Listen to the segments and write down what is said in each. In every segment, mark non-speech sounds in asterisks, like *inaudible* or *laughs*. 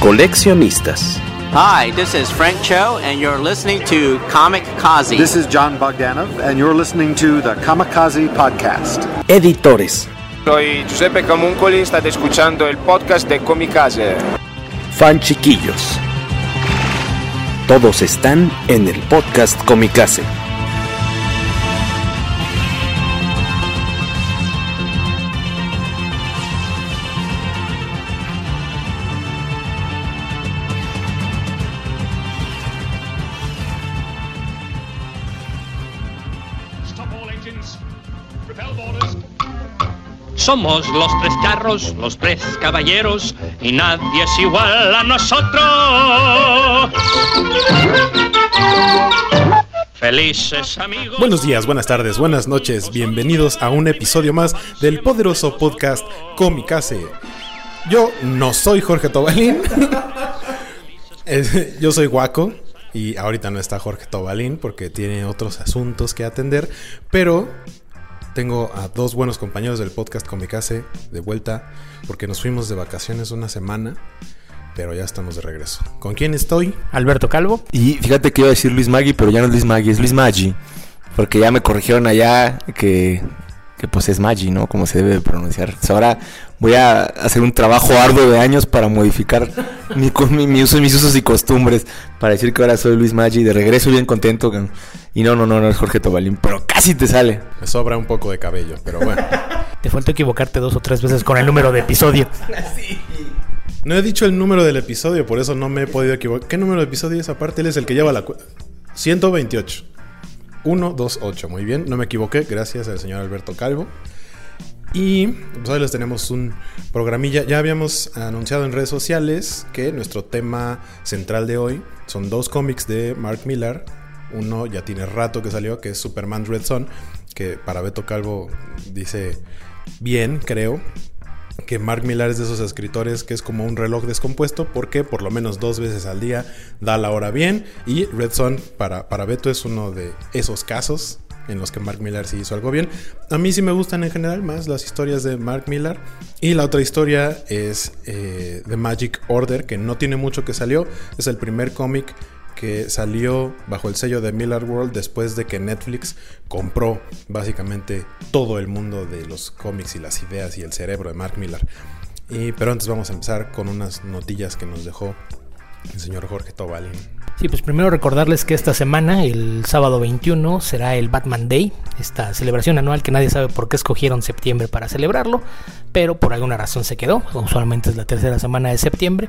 Coleccionistas. Hi, this is Frank Cho, and you're listening to Comic Kazi. This is John Bogdanov, and you're listening to the Kamikaze Podcast. Editores. Soy Giuseppe Camuncoli, state escuchando el podcast de Comicase. Fan chiquillos. Todos están en el podcast Comicase. Somos los tres carros, los tres caballeros, y nadie es igual a nosotros. Felices amigos. Buenos días, buenas tardes, buenas noches. Bienvenidos a un episodio más del poderoso podcast Comicase. Yo no soy Jorge Tobalín. *laughs* Yo soy Guaco. Y ahorita no está Jorge Tobalín porque tiene otros asuntos que atender. Pero tengo a dos buenos compañeros del podcast Comicase de vuelta porque nos fuimos de vacaciones una semana, pero ya estamos de regreso. ¿Con quién estoy? Alberto Calvo. Y fíjate que iba a decir Luis Maggi, pero ya no es Luis Maggi, es Luis Maggi. Porque ya me corrigieron allá que, que pues es Maggi, ¿no? Como se debe pronunciar. ahora voy a hacer un trabajo arduo de años para modificar mi, mi, mi uso, mis usos y costumbres. Para decir que ahora soy Luis Maggi. De regreso bien contento. Y no, no, no, no es Jorge Tobalín, pero casi te sale. Me sobra un poco de cabello, pero bueno. *laughs* te faltó equivocarte dos o tres veces con el número de episodio. *laughs* No he dicho el número del episodio, por eso no me he podido equivocar. ¿Qué número de episodio es aparte? Él es el que lleva la... 128. 128, muy bien. No me equivoqué, gracias al señor Alberto Calvo. Y pues hoy les tenemos un programilla. Ya habíamos anunciado en redes sociales que nuestro tema central de hoy son dos cómics de Mark Millar uno ya tiene rato que salió, que es Superman Red Son, que para Beto Calvo dice bien, creo, que Mark Millar es de esos escritores que es como un reloj descompuesto porque por lo menos dos veces al día da la hora bien y Red Son para, para Beto es uno de esos casos en los que Mark Millar sí hizo algo bien. A mí sí me gustan en general más las historias de Mark Millar. Y la otra historia es eh, The Magic Order, que no tiene mucho que salió. Es el primer cómic que salió bajo el sello de Miller World después de que Netflix compró básicamente todo el mundo de los cómics y las ideas y el cerebro de Mark Millar. Y, pero antes vamos a empezar con unas notillas que nos dejó el señor Jorge Tobalín. Sí, pues primero recordarles que esta semana, el sábado 21, será el Batman Day, esta celebración anual que nadie sabe por qué escogieron septiembre para celebrarlo, pero por alguna razón se quedó, usualmente es la tercera semana de septiembre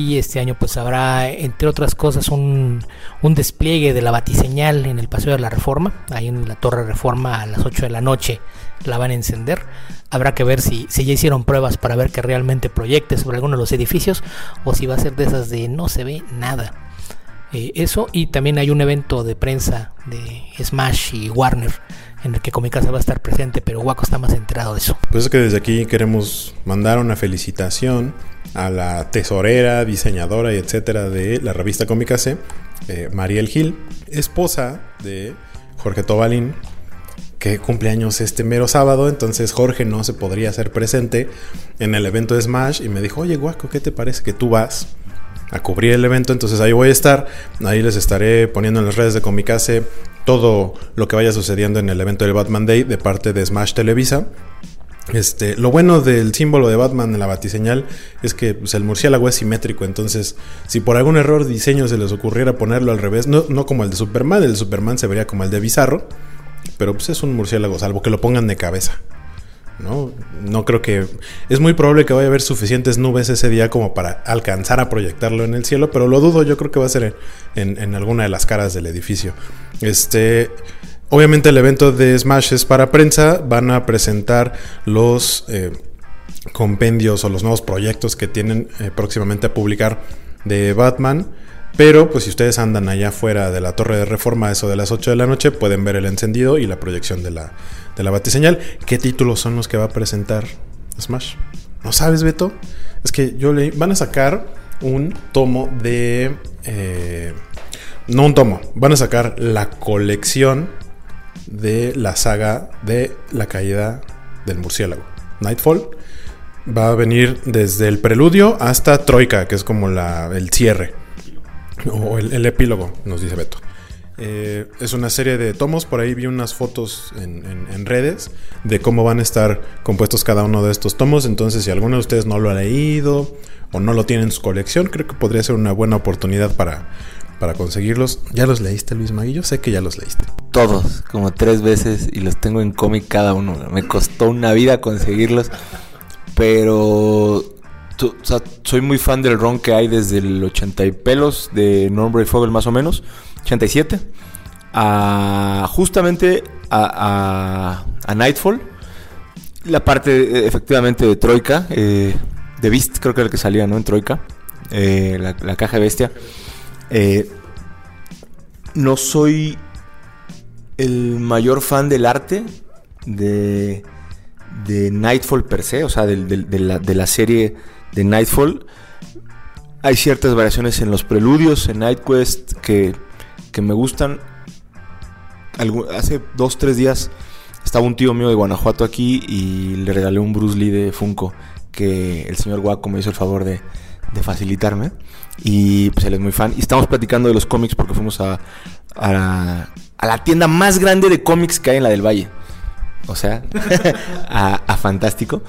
y este año pues habrá entre otras cosas un, un, despliegue de la batiseñal en el Paseo de la Reforma, ahí en la Torre Reforma a las 8 de la noche la van a encender. Habrá que ver si, si ya hicieron pruebas para ver que realmente proyecte sobre alguno de los edificios o si va a ser de esas de no se ve nada. Eh, eso y también hay un evento de prensa de Smash y Warner en el que Comicasa va a estar presente, pero Waco está más enterado de eso. Pues es que desde aquí queremos mandar una felicitación a la tesorera, diseñadora y etcétera de la revista Comicase, eh, Mariel Gil, esposa de Jorge Tobalín, que cumple años este mero sábado, entonces Jorge no se podría hacer presente en el evento de Smash y me dijo, oye Guaco, ¿qué te parece que tú vas a cubrir el evento? Entonces ahí voy a estar, ahí les estaré poniendo en las redes de Comicase todo lo que vaya sucediendo en el evento del Batman Day de parte de Smash Televisa. Este, lo bueno del símbolo de Batman en la batiseñal es que pues, el murciélago es simétrico, entonces si por algún error diseño se les ocurriera ponerlo al revés, no, no como el de Superman, el de Superman se vería como el de Bizarro, pero pues es un murciélago, salvo que lo pongan de cabeza. ¿No? No creo que. Es muy probable que vaya a haber suficientes nubes ese día como para alcanzar a proyectarlo en el cielo, pero lo dudo, yo creo que va a ser en, en alguna de las caras del edificio. Este. Obviamente el evento de Smash es para prensa, van a presentar los... Eh, compendios o los nuevos proyectos que tienen eh, próximamente a publicar de Batman. Pero pues si ustedes andan allá afuera de la torre de reforma, eso de las 8 de la noche, pueden ver el encendido y la proyección de la, de la batiseñal. ¿Qué títulos son los que va a presentar Smash? ¿No sabes, Beto? Es que yo le... Van a sacar un tomo de... Eh, no un tomo, van a sacar la colección de la saga de la caída del murciélago. Nightfall va a venir desde el preludio hasta Troika, que es como la, el cierre *laughs* o el, epílogo, nos dice Beto. Eh, es una serie de tomos, por ahí vi unas fotos en, redes de cómo van a estar compuestos cada uno de estos tomos, entonces si alguno de ustedes no lo ha leído o no lo tiene en su colección, creo que podría ser una buena oportunidad para, para conseguirlos. ¿Ya los leíste, Luis Maguillo? Sé que ya los leíste. Todos, como tres veces, y los tengo en cómic cada uno. Me costó una vida conseguirlos, pero soy muy fan del ron que hay desde el 80 y pelos de Norm Fogel más o menos, 87, a justamente a, a, a Nightfall, la parte efectivamente de Troika, eh, de Beast creo que era el que salía, ¿no? En Troika, eh, la, la, caja de bestia. Eh, no soy el mayor fan del arte de, de Nightfall per se, o sea, de, de, de la serie de Nightfall. Hay ciertas variaciones en los preludios, en Nightquest, que, que me gustan. Hace dos, tres días estaba un tío mío de Guanajuato aquí y le regalé un Bruce Lee de Funko que el señor Guaco me hizo el favor de, de facilitarme. Y pues él es muy fan. Y estamos platicando de los cómics porque fuimos a, a la tienda más grande de cómics que hay en la del Valle o sea, *laughs* a, Fantástico.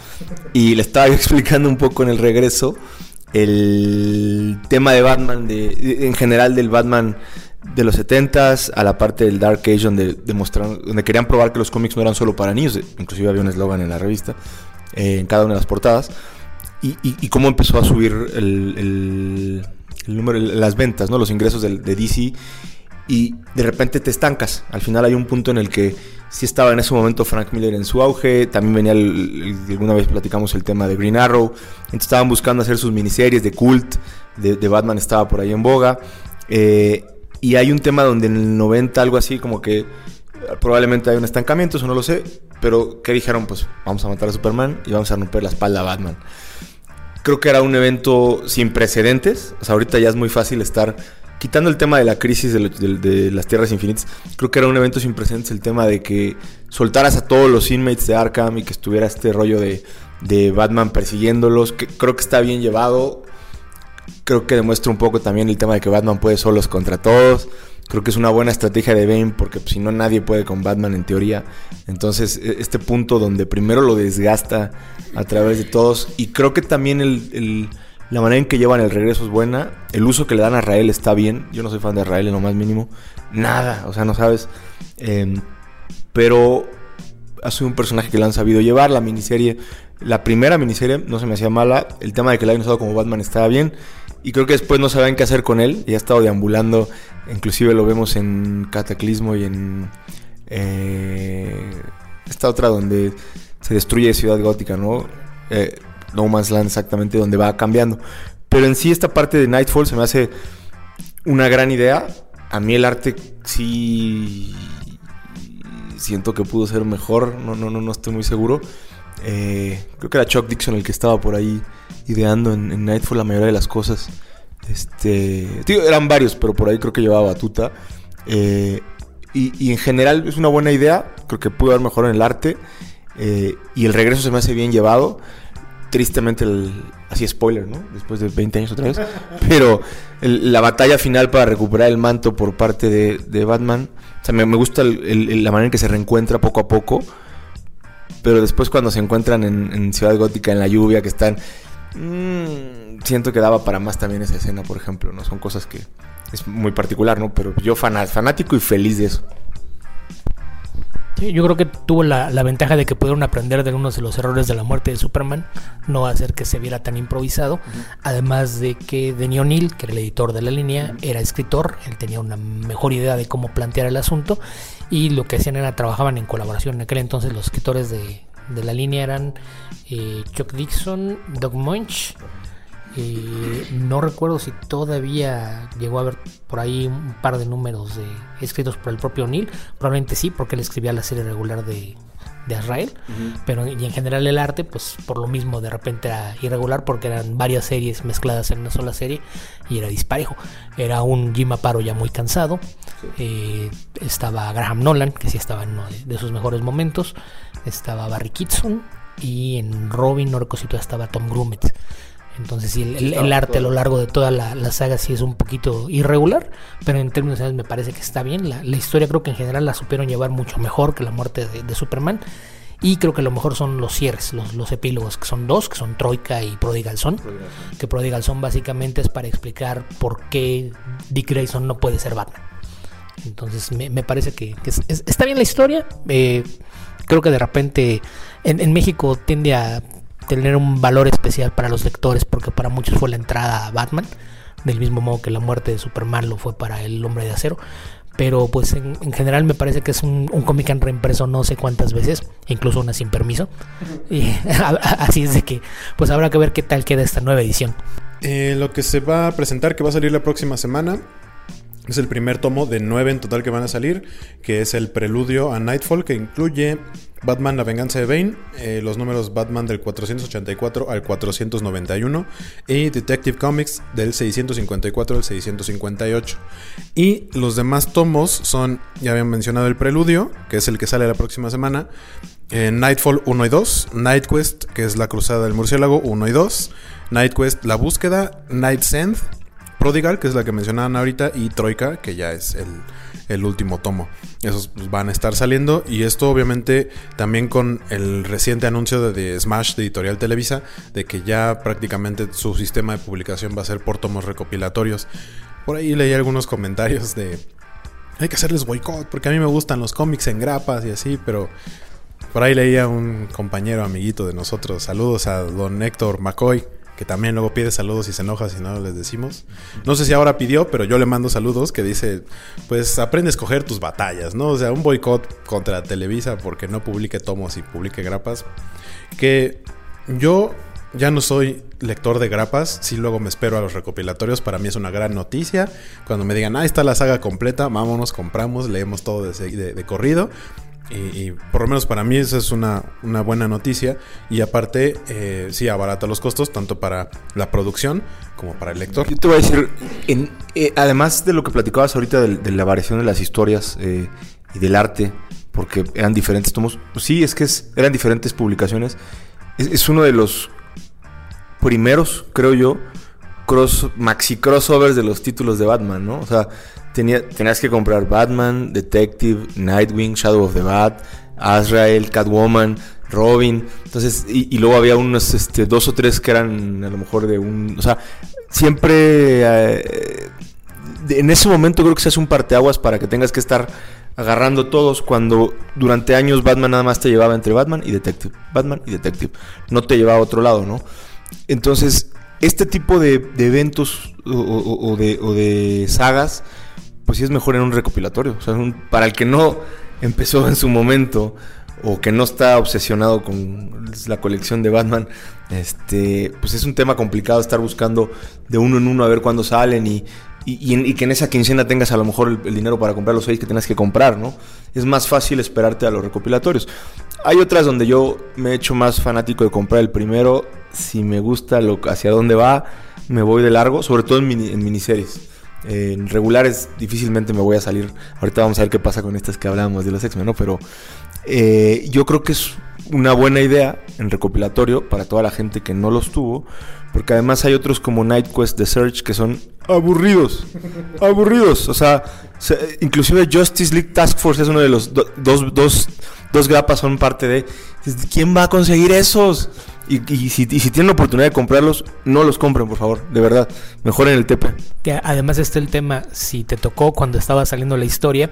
Y le estaba explicando un poco en el regreso el tema de Batman, de, en general del Batman de los 70s, a la parte del Dark Age, donde, demostraron, donde querían probar que los cómics no eran solo para niños, inclusive había un eslogan en la revista, eh, en cada una de las portadas, y, cómo empezó a subir el, número, las ventas, ¿no? los ingresos de DC y de repente te estancas. Al final hay un punto en el que sí estaba en ese momento Frank Miller en su auge, también venía, alguna vez platicamos el tema de Green Arrow, entonces estaban buscando hacer sus miniseries de cult, de, Batman estaba por ahí en boga, eh, y hay un tema donde en el 90 algo así como que probablemente hay un estancamiento, eso no lo sé, pero que dijeron pues vamos a matar a Superman y vamos a romper la espalda a Batman. Creo que era un evento sin precedentes, o sea, ahorita ya es muy fácil estar quitando el tema de la crisis de, de, las tierras infinitas, creo que era un evento sin precedentes el tema de que soltaras a todos los inmates de Arkham y que estuviera este rollo de, Batman persiguiéndolos, creo que está bien llevado. Creo que demuestra un poco también el tema de que Batman puede solos contra todos. Creo que es una buena estrategia de Bane porque pues, si no nadie puede con Batman en teoría. Entonces este punto donde primero lo desgasta a través de todos y creo que también el la manera en que llevan el regreso es buena. El uso que le dan a Rael está bien. Yo no soy fan de Rael en lo más mínimo. Nada, o sea, no sabes. Eh, pero ha sido un personaje que le han sabido llevar. La miniserie, la primera miniserie no se me hacía mala. El tema de que le hayan usado como Batman estaba bien. Y creo que después no sabían qué hacer con él. Y ha estado deambulando. Inclusive lo vemos en Cataclismo y en... Eh, esta otra donde se destruye Ciudad Gótica, ¿no? Eh, no Man's Land exactamente donde va cambiando. Pero en sí esta parte de Nightfall se me hace una gran idea. A mí el arte sí siento que pudo ser mejor. No, no, no, no estoy muy seguro. Eh, creo que era Chuck Dixon el que estaba por ahí ideando en, Nightfall la mayoría de las cosas. Este, tío, eran varios, pero por ahí creo que llevaba batuta. Eh, y, y, en general es una buena idea. Creo que pudo haber mejor en el arte. Eh, y el regreso se me hace bien llevado tristemente, el, así spoiler, ¿no? Después de 20 años otra vez. *laughs* Pero el, la batalla final para recuperar el manto por parte de, de Batman, o sea, me, me gusta el, la manera en que se reencuentra poco a poco. Pero después cuando se encuentran en, en Ciudad Gótica, en la lluvia, que están... Mmm, siento que daba para más también esa escena, por ejemplo, ¿no? Son cosas que es muy particular, ¿no? Pero yo fanático y feliz de eso. Sí, yo creo que tuvo la, la, ventaja de que pudieron aprender de unos de los errores de la muerte de Superman, no hacer que se viera tan improvisado. Uh -huh. Además de que Denny O'Neill, que era el editor de la línea, uh -huh. era escritor, él tenía una mejor idea de cómo plantear el asunto y lo que hacían era trabajaban en colaboración. En aquel entonces los escritores de, de la línea eran eh, Chuck Dixon, Doug Munch. Eh, no recuerdo si todavía llegó a haber por ahí un par de números de, escritos por el propio Neil. Probablemente sí, porque él escribía la serie regular de, de Israel. Pero y en general el arte, pues por lo mismo de repente era irregular porque eran varias series mezcladas en una sola serie y era disparejo. Era un Jim Aparo ya muy cansado. Eh, estaba Graham Nolan, que sí estaba en uno de, de sus mejores momentos. Estaba Barry Kitson y en Robin, no recuerdo si estaba Tom Grumet. Entonces, sí, el, el- el arte a lo largo de toda la, la saga sí es un poquito irregular, pero en términos generales me parece que está bien. La, la historia creo que en general la supieron llevar mucho mejor que la muerte de, de Superman. Y creo que lo mejor son los cierres, los, los epílogos, que son dos, que son Troika y Prodigal Son. Que Prodigal Son básicamente es para explicar por qué Dick Grayson no puede ser Batman. Entonces me, me parece que, que es- es- está bien la historia. eh, creo que de repente en, en México tiende a tener un valor especial para los lectores porque para muchos fue la entrada a Batman, del mismo modo que la muerte de Superman lo fue para el hombre de acero. Pero pues en, en general me parece que es un, un cómic que han reimpreso no sé cuántas veces, incluso una sin permiso. Y *laughs* así es de que pues habrá que ver qué tal queda esta nueva edición. Eh, lo que se va a presentar, que va a salir la próxima semana, es el primer tomo de nueve en total que van a salir, que es el preludio a Nightfall, que incluye Batman La Venganza de Bane, eh, los números Batman del 484 al 491 y Detective Comics del 654 al 658. Y los demás tomos son, ya habían mencionado el preludio, que es el que sale la próxima semana, eh, Nightfall 1 y 2, Night Quest, que es la cruzada del murciélago 1 y 2, Night Quest, la búsqueda, Night Send, Prodigal, que es la que mencionaban ahorita, y Troika, que ya es el, el último tomo. Esos van a estar saliendo. Y esto obviamente también con el reciente anuncio de, de Smash de Editorial Televisa, de que ya prácticamente su sistema de publicación va a ser por tomos recopilatorios. Por ahí leí algunos comentarios de... Hay que hacerles boicot, porque a mí me gustan los cómics en grapas y así, pero... Por ahí leía un compañero amiguito de nosotros. Saludos a don Héctor McCoy, que también luego pide saludos y se enoja si no les decimos. No sé si ahora pidió, pero yo le mando saludos que dice, pues aprende a escoger tus batallas, ¿no? O sea, un boicot contra Televisa porque no publique tomos y publique grapas. Que yo ya no soy lector de grapas, sí luego me espero a los recopilatorios, para mí es una gran noticia. Cuando me digan, ah, está la saga completa, vámonos, compramos, leemos todo de, de corrido. Y, y, por lo menos para mí esa es una, una buena noticia. Y aparte, eh, sí, abarata los costos, tanto para la producción como para el lector. Yo te voy a decir, en, eh, además de lo que platicabas ahorita de, la variación de las historias eh, y del arte, porque eran diferentes tomos, pues sí, es que es, eran diferentes publicaciones. Es, es, uno de los primeros, creo yo, cross, maxi crossovers de los títulos de Batman, ¿no? O sea, Tenía, tenías que comprar Batman, Detective, Nightwing, Shadow of the Bat, Azrael, Catwoman, Robin. Entonces, y, y luego había unos este, dos o tres que eran a lo mejor de un. O sea, siempre. Eh, en ese momento creo que se hace un parteaguas para que tengas que estar agarrando todos cuando durante años Batman nada más te llevaba entre Batman y Detective. Batman y Detective. No te llevaba a otro lado, ¿no? Entonces, este tipo de, de eventos o, de, o de sagas pues sí es mejor en un recopilatorio. O sea, un, para el que no empezó en su momento o que no está obsesionado con la colección de Batman, este, pues es un tema complicado estar buscando de uno en uno a ver cuándo salen y, y, que en esa quincena tengas a lo mejor el, dinero para comprar los seis que tengas que comprar, ¿no? Es más fácil esperarte a los recopilatorios. Hay otras donde yo me he hecho más fanático de comprar el primero. Si me gusta lo, hacia dónde va, me voy de largo, sobre todo en, mini, miniseries. Eh, en regulares difícilmente me voy a salir. Ahorita vamos a ver qué pasa con estas que hablábamos de los X-Men, ¿no? Pero eh, yo creo que es una buena idea en recopilatorio para toda la gente que no los tuvo. Porque además hay otros como Night Quest The Search que son aburridos. *laughs* aburridos. O sea, se, inclusive Justice League Task Force es uno de los do, dos, dos, dos grapas son parte de... ¿Quién va a conseguir esos? Y, si, tienen la oportunidad de comprarlos, no los compren, por favor, de verdad. Mejor en el TP. Además está el tema, si te tocó cuando estaba saliendo la historia,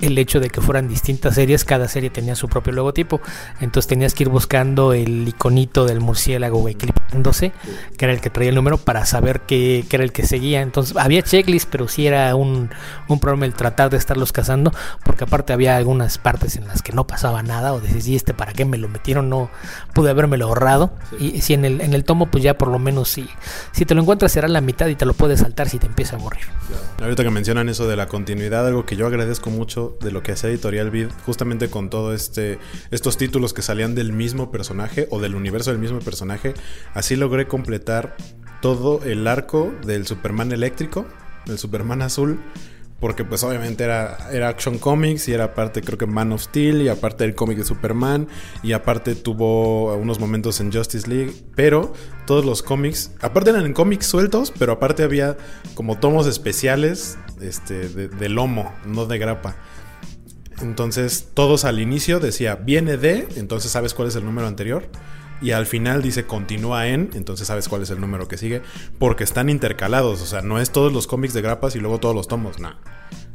el hecho de que fueran distintas series, cada serie tenía su propio logotipo, entonces tenías que ir buscando el iconito del murciélago eclipsándose, que era el que traía el número, para saber qué, qué era el que seguía. Entonces había checklist, pero sí era un, un problema el tratar de estarlos cazando, porque aparte había algunas partes en las que no pasaba nada, o decís, ¿y este para qué me lo metieron? No pude habérmelo ahorrado. Y si en el, en el tomo, pues ya por lo menos si, si te lo encuentras será la mitad y te lo puedes saltar si te empieza a aburrir. Ahorita que mencionan eso de la continuidad, algo que yo agradezco mucho de lo que hacía Editorial Vid, justamente con todo este estos títulos que salían del mismo personaje o del universo del mismo personaje, así logré completar todo el arco del Superman eléctrico, del Superman azul, porque pues obviamente era, era Action Comics y era aparte creo que Man of Steel y aparte el cómic de Superman y aparte tuvo unos momentos en Justice League, pero todos los cómics, aparte eran en cómics sueltos, pero aparte había como tomos especiales este, de, de lomo, no de grapa. Entonces todos al inicio decía viene de, entonces sabes cuál es el número anterior. Y al final dice continúa en, entonces sabes cuál es el número que sigue, porque están intercalados, o sea, no es todos los cómics de grapas y luego todos los tomos, no.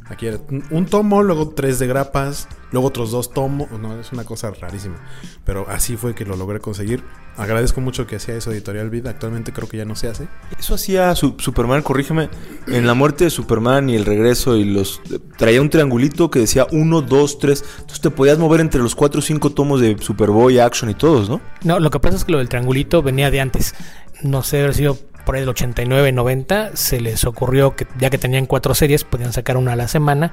Aquí era un tomo, luego tres de grapas, luego otros dos tomos, no, es una cosa rarísima. Pero así fue que lo logré conseguir. Agradezco mucho que hacía eso Editorial Vida, actualmente creo que ya no se hace. Eso hacía su Superman, corrígeme, en la muerte de Superman y el regreso y los... Traía un triangulito que decía 1, 2, 3, entonces te podías mover entre los 4 o 5 tomos de Superboy, Action y todos, ¿no? No, lo que pasa es que lo del triangulito venía de antes. No sé, haber sido por ahí del 89, 90, se les ocurrió que ya que tenían cuatro series, podían sacar una a la semana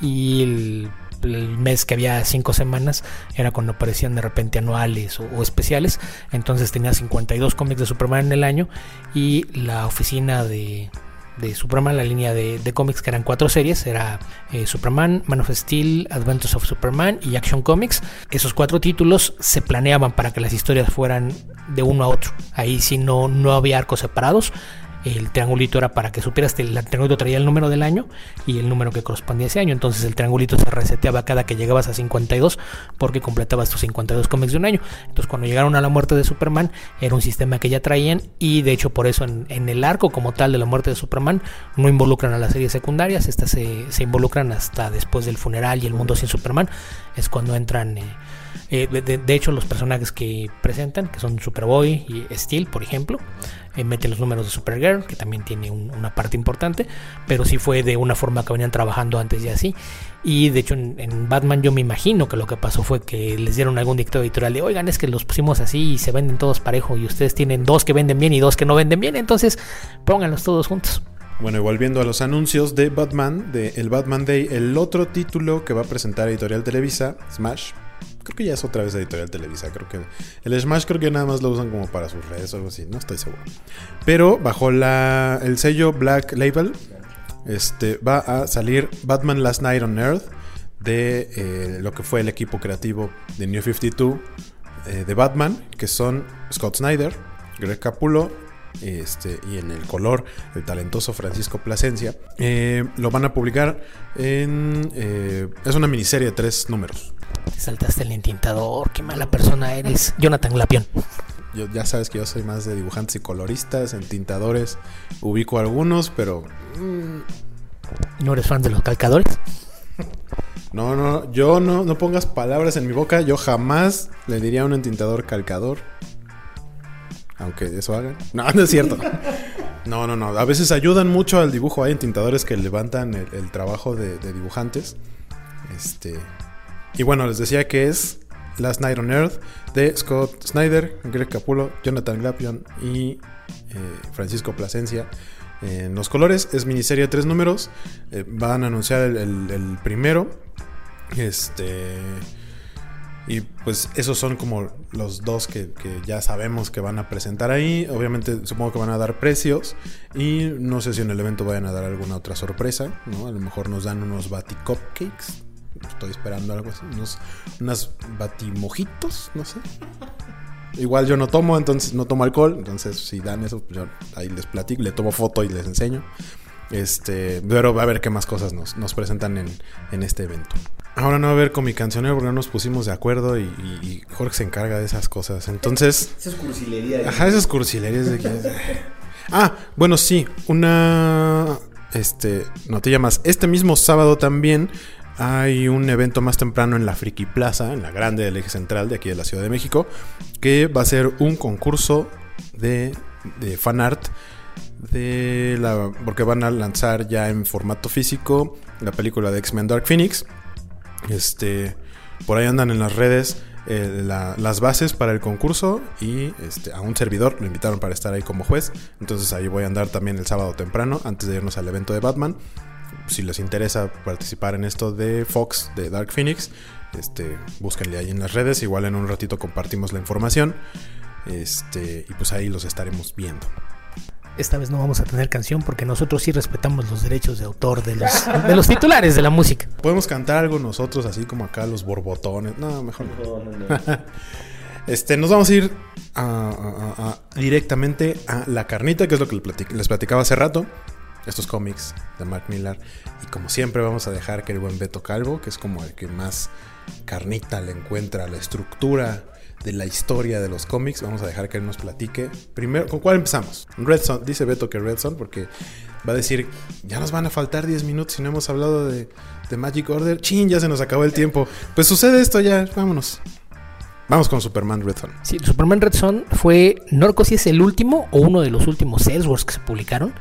y el, el mes que había cinco semanas era cuando aparecían de repente anuales o, especiales. Entonces tenía 52 cómics de Superman en el año y la oficina de, de Superman, la línea de, de, cómics que eran cuatro series, era eh, Superman, Man of Steel, Adventures of Superman y Action Comics. Esos cuatro títulos se planeaban para que las historias fueran de uno a otro. Ahí sí no, no había arcos separados. El triangulito era para que supieras que el triangulito traía el número del año y el número que correspondía a ese año. Entonces el triangulito se reseteaba cada que llegabas a 52 porque completabas tus 52 cómics de un año. Entonces cuando llegaron a la muerte de Superman era un sistema que ya traían y de hecho por eso en, el arco como tal de la muerte de Superman no involucran a las series secundarias. Estas se, involucran hasta después del funeral y el mundo sin Superman. Es cuando entran... Eh, eh, de, hecho, los personajes que presentan, que son Superboy y Steel, por ejemplo, eh, meten los números de Supergirl, que también tiene un, una parte importante, pero sí fue de una forma que venían trabajando antes y así. Y de hecho, en, en, Batman, yo me imagino que lo que pasó fue que les dieron algún dictado editorial de: Oigan, es que los pusimos así y se venden todos parejo, y ustedes tienen dos que venden bien y dos que no venden bien, entonces pónganlos todos juntos. Bueno, y volviendo a los anuncios de Batman, de el Batman Day, el otro título que va a presentar Editorial Televisa, Smash, creo que ya es otra vez editorial Televisa. Creo que el Smash creo que nada más lo usan como para sus redes o algo así, no estoy seguro. Pero bajo la, el sello Black Label, este va a salir Batman Last Night on Earth de eh, lo que fue el equipo creativo de New 52 eh, de Batman, que son Scott Snyder, Greg Capullo este, y en el color el talentoso Francisco Plasencia. Eh, lo van a publicar en... Eh, es una miniserie de tres números. Te saltaste el entintador, qué mala persona eres. Jonathan Glapion. Yo, ya sabes que yo soy más de dibujantes y coloristas, entintadores. Ubico algunos, pero... Mmm... ¿No eres fan de los calcadores? No, no, yo no, no pongas palabras en mi boca. Yo jamás le diría a un entintador calcador. Aunque eso hagan. No, no es cierto. No, no, no. A veces ayudan mucho al dibujo. Hay entintadores que levantan el, el trabajo de, de, dibujantes. Este. Y bueno, les decía que es Last Night on Earth de Scott Snyder, Greg Capullo, Jonathan Glapion y eh, Francisco Plasencia. En los colores es miniserie de tres números. Eh, van a anunciar el, primero. Este. Y pues esos son como los dos que, ya sabemos que van a presentar ahí. Obviamente supongo que van a dar precios. Y no sé si en el evento vayan a dar alguna otra sorpresa. A lo mejor nos dan unos Baticupcakes. Estoy esperando algo así. Unos, unas Batimojitos, no sé. Igual yo no tomo, entonces no tomo alcohol. Entonces si dan eso, pues yo ahí les platico, le tomo foto y les enseño. Este, pero a ver qué más cosas nos, nos presentan en, en este evento. Ahora no va a ver con mi cancionero porque no nos pusimos de acuerdo y, y, y, Jorge se encarga de esas cosas. Entonces. Esas cursilerías. Ajá, esas cursilerías de que. ah, bueno, sí. Una. Este. Notilla más. Este mismo sábado también hay un evento más temprano en la Friki Plaza, en la grande del eje central de aquí de la Ciudad de México, que va a ser un concurso de, de fan art de la, porque van a lanzar ya en formato físico la película de X-Men Dark Phoenix. Este, por ahí andan en las redes eh, la, las bases para el concurso y este, a un servidor lo invitaron para estar ahí como juez. Entonces ahí voy a andar también el sábado temprano antes de irnos al evento de Batman. Si les interesa participar en esto de Fox, de Dark Phoenix, este, búsquenle ahí en las redes. Igual en un ratito compartimos la información. Este, y pues ahí los estaremos viendo. Esta vez no vamos a tener canción porque nosotros sí respetamos los derechos de autor de los, de los titulares de la música. Podemos cantar algo nosotros, así como acá los borbotones. No, mejor no. no, no, no. este, nos vamos a ir a, a, a, directamente a La Carnita, que es lo que les platicaba hace rato. Estos cómics de Mark Millar. Y como siempre vamos a dejar que el buen Beto Calvo, que es como el que más carnita le encuentra la estructura de la historia de los cómics. Vamos a dejar que él nos platique. Primero, ¿con cuál empezamos? Red. Dice Beto que Red Son porque va a decir, ya nos van a faltar 10 minutos si no hemos hablado de, Magic Order. Chin, ya se nos acabó el tiempo. Pues sucede esto ya, vámonos. Vamos con Superman Red Son. Sí, Superman Red Son fue, no recuerdo si es el último o uno de los últimos Ellsworths que se publicaron.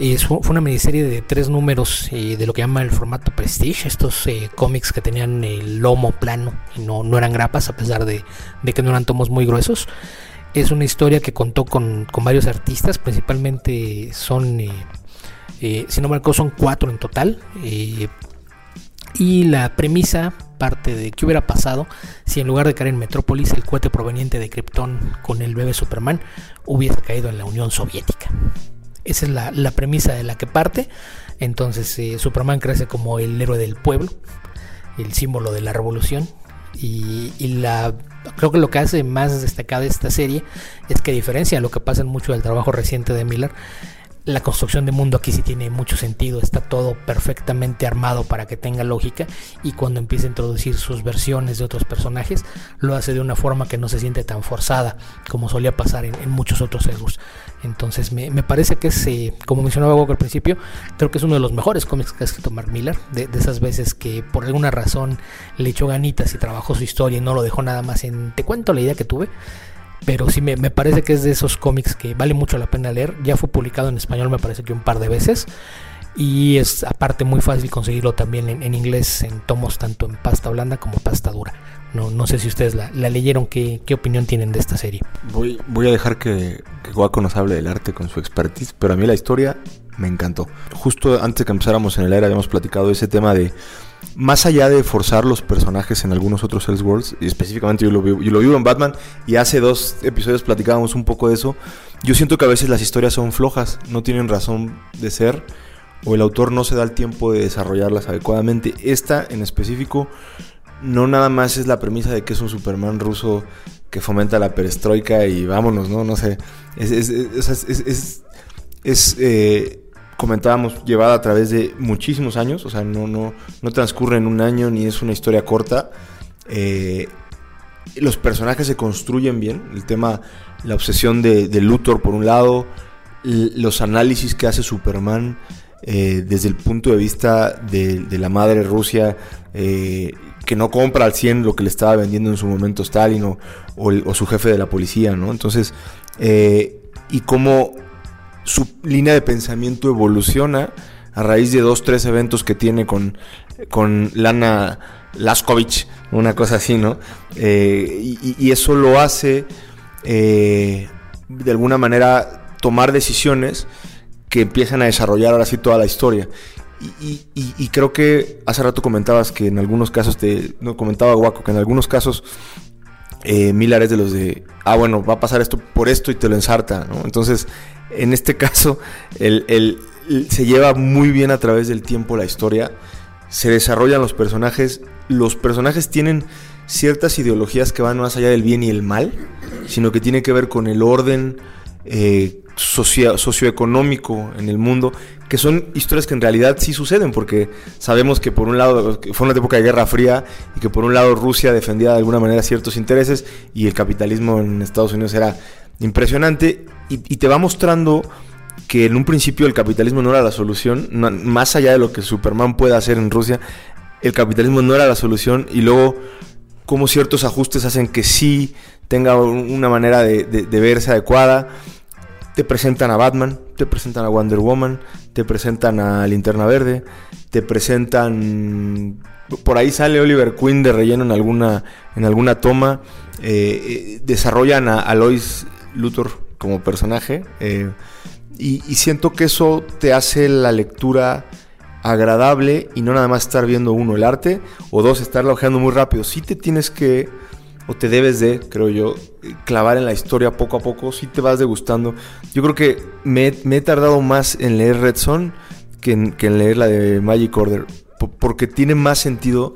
Eh, fue una miniserie de tres números eh, de lo que llama el formato Prestige, estos eh, cómics que tenían el lomo plano y no, no eran grapas, a pesar de, que no eran tomos muy gruesos. Es una historia que contó con, varios artistas, principalmente son, si no me acuerdo, son cuatro en total. y la premisa parte de qué hubiera pasado si en lugar de caer en Metrópolis el cohete proveniente de Krypton con el bebé Superman hubiese caído en la Unión Soviética. Esa es la, premisa de la que parte. Entonces eh, Superman crece como el héroe del pueblo, el símbolo de la revolución. Y, la, creo que lo que hace más destacada esta serie es que a diferencia de lo que pasa en mucho del trabajo reciente de Miller, la construcción de mundo aquí sí tiene mucho sentido, está todo perfectamente armado para que tenga lógica y cuando empieza a introducir sus versiones de otros personajes lo hace de una forma que no se siente tan forzada como solía pasar en, en muchos otros Edwards. Entonces me, me, parece que es, eh, como mencionaba Hugo al principio, creo que es uno de los mejores cómics que ha escrito Mark Miller, de, esas veces que por alguna razón le echó ganitas y trabajó su historia y no lo dejó nada más en te cuento la idea que tuve. Pero sí me, me, parece que es de esos cómics que vale mucho la pena leer. Ya fue publicado en español, me parece que un par de veces. Y es aparte muy fácil conseguirlo también en, en inglés, en tomos tanto en pasta blanda como pasta dura. No, sé si ustedes la, leyeron, ¿qué, ¿qué, opinión tienen de esta serie? Voy, a dejar que, Guaco nos hable del arte con su expertise, pero a mí la historia me encantó. Justo antes que empezáramos en el aire habíamos platicado ese tema de más allá de forzar los personajes en algunos otros Elseworlds, y específicamente yo lo, vi, yo lo vivo en Batman, y hace dos episodios platicábamos un poco de eso, yo siento que a veces las historias son flojas, no tienen razón de ser, o el autor no se da el tiempo de desarrollarlas adecuadamente. Esta en específico no nada más es la premisa de que es un Superman ruso que fomenta la perestroika y vámonos, ¿no? No sé. Es, es, es, eh, comentábamos, llevada a través de muchísimos años, o sea, no, no, no transcurre en un año ni es una historia corta. Eh, los personajes se construyen bien, el tema, la obsesión de Luthor por un lado, los análisis que hace Superman eh, desde el punto de vista de, la madre Rusia, eh, que no compra al 100 lo que le estaba vendiendo en su momento Stalin o, su jefe de la policía, ¿no? Entonces, eh, y cómo su línea de pensamiento evoluciona a raíz de dos, tres eventos que tiene con, con Lana Laskovich, una cosa así, ¿no? Y, eso lo hace de alguna manera tomar decisiones que empiezan a desarrollar ahora sí toda la historia. Y, y, y, creo que hace rato comentabas que en algunos casos, te, no comentaba Guaco, que en algunos casos eh, Miller es de los de, ah, bueno, va a pasar esto por esto y te lo ensarta, ¿no? Entonces, en este *laughs* caso, el, el, se lleva muy bien a través del tiempo la historia, se desarrollan los personajes, los personajes tienen ciertas ideologías que van más allá del bien y el mal, sino que tiene que ver con el orden eh, socio, socioeconómico en el mundo, que son historias que en realidad sí suceden, porque sabemos que por un lado fue una época de Guerra Fría y que por un lado Rusia defendía de alguna manera ciertos intereses y el capitalismo en Estados Unidos era impresionante y, y te va mostrando que en un principio el capitalismo no era la solución, más allá de lo que Superman puede hacer en Rusia, el capitalismo no era la solución y luego cómo ciertos ajustes hacen que sí tenga una manera de verse adecuada. Te presentan a Batman, te presentan a Wonder Woman, te presentan a Linterna Verde, te presentan... Por ahí sale Oliver Queen de relleno en alguna, en alguna toma. Eh, eh, desarrollan a, Lois Luthor como personaje. Eh, y, siento que eso te hace la lectura agradable y no nada más estar viendo uno el arte o dos estarla ojeando muy rápido. Si te tienes que o te debes de, creo yo, clavar en la historia poco a poco, si te vas degustando. Yo creo que me, he tardado más en leer Red Son que en, leer la de Magic Order, porque tiene más sentido,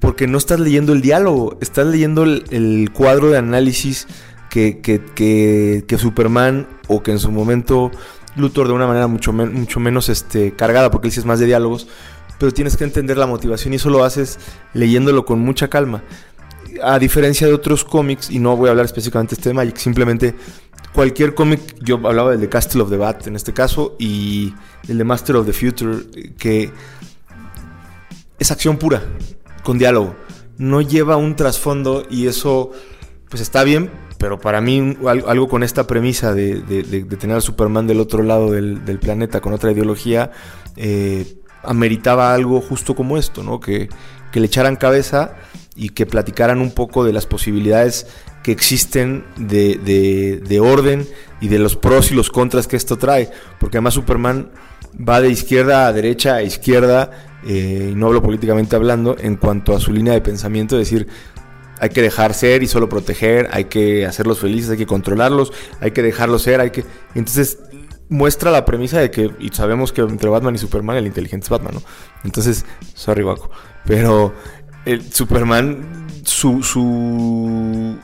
porque no estás leyendo el diálogo, estás leyendo el, cuadro de análisis que, que, Superman o que en su momento Luthor de una manera mucho, mucho menos este, cargada, porque él es más de diálogos, pero tienes que entender la motivación y eso lo haces leyéndolo con mucha calma a diferencia de otros cómics, y no voy a hablar específicamente de este de Magic, simplemente cualquier cómic, yo hablaba del de Castle of the Bat en este caso, y el de Master of the Future, que es acción pura, con diálogo. No lleva un trasfondo y eso, pues está bien, pero para mí algo con esta premisa de, tener a Superman del otro lado del, planeta con otra ideología, eh, ameritaba algo justo como esto, ¿no? Que le echaran cabeza y que platicaran un poco de las posibilidades que existen de, orden y de los pros y los contras que esto trae. Porque además Superman va de izquierda a derecha a izquierda, eh, y no hablo políticamente hablando, en cuanto a su línea de pensamiento, es decir, hay que dejar ser y solo proteger, hay que hacerlos felices, hay que controlarlos, hay que dejarlos ser, hay que... Entonces muestra la premisa de que, y sabemos que entre Batman y Superman el inteligente es Batman, ¿no? Entonces, sorry, Baco. Pero el Superman, su, su,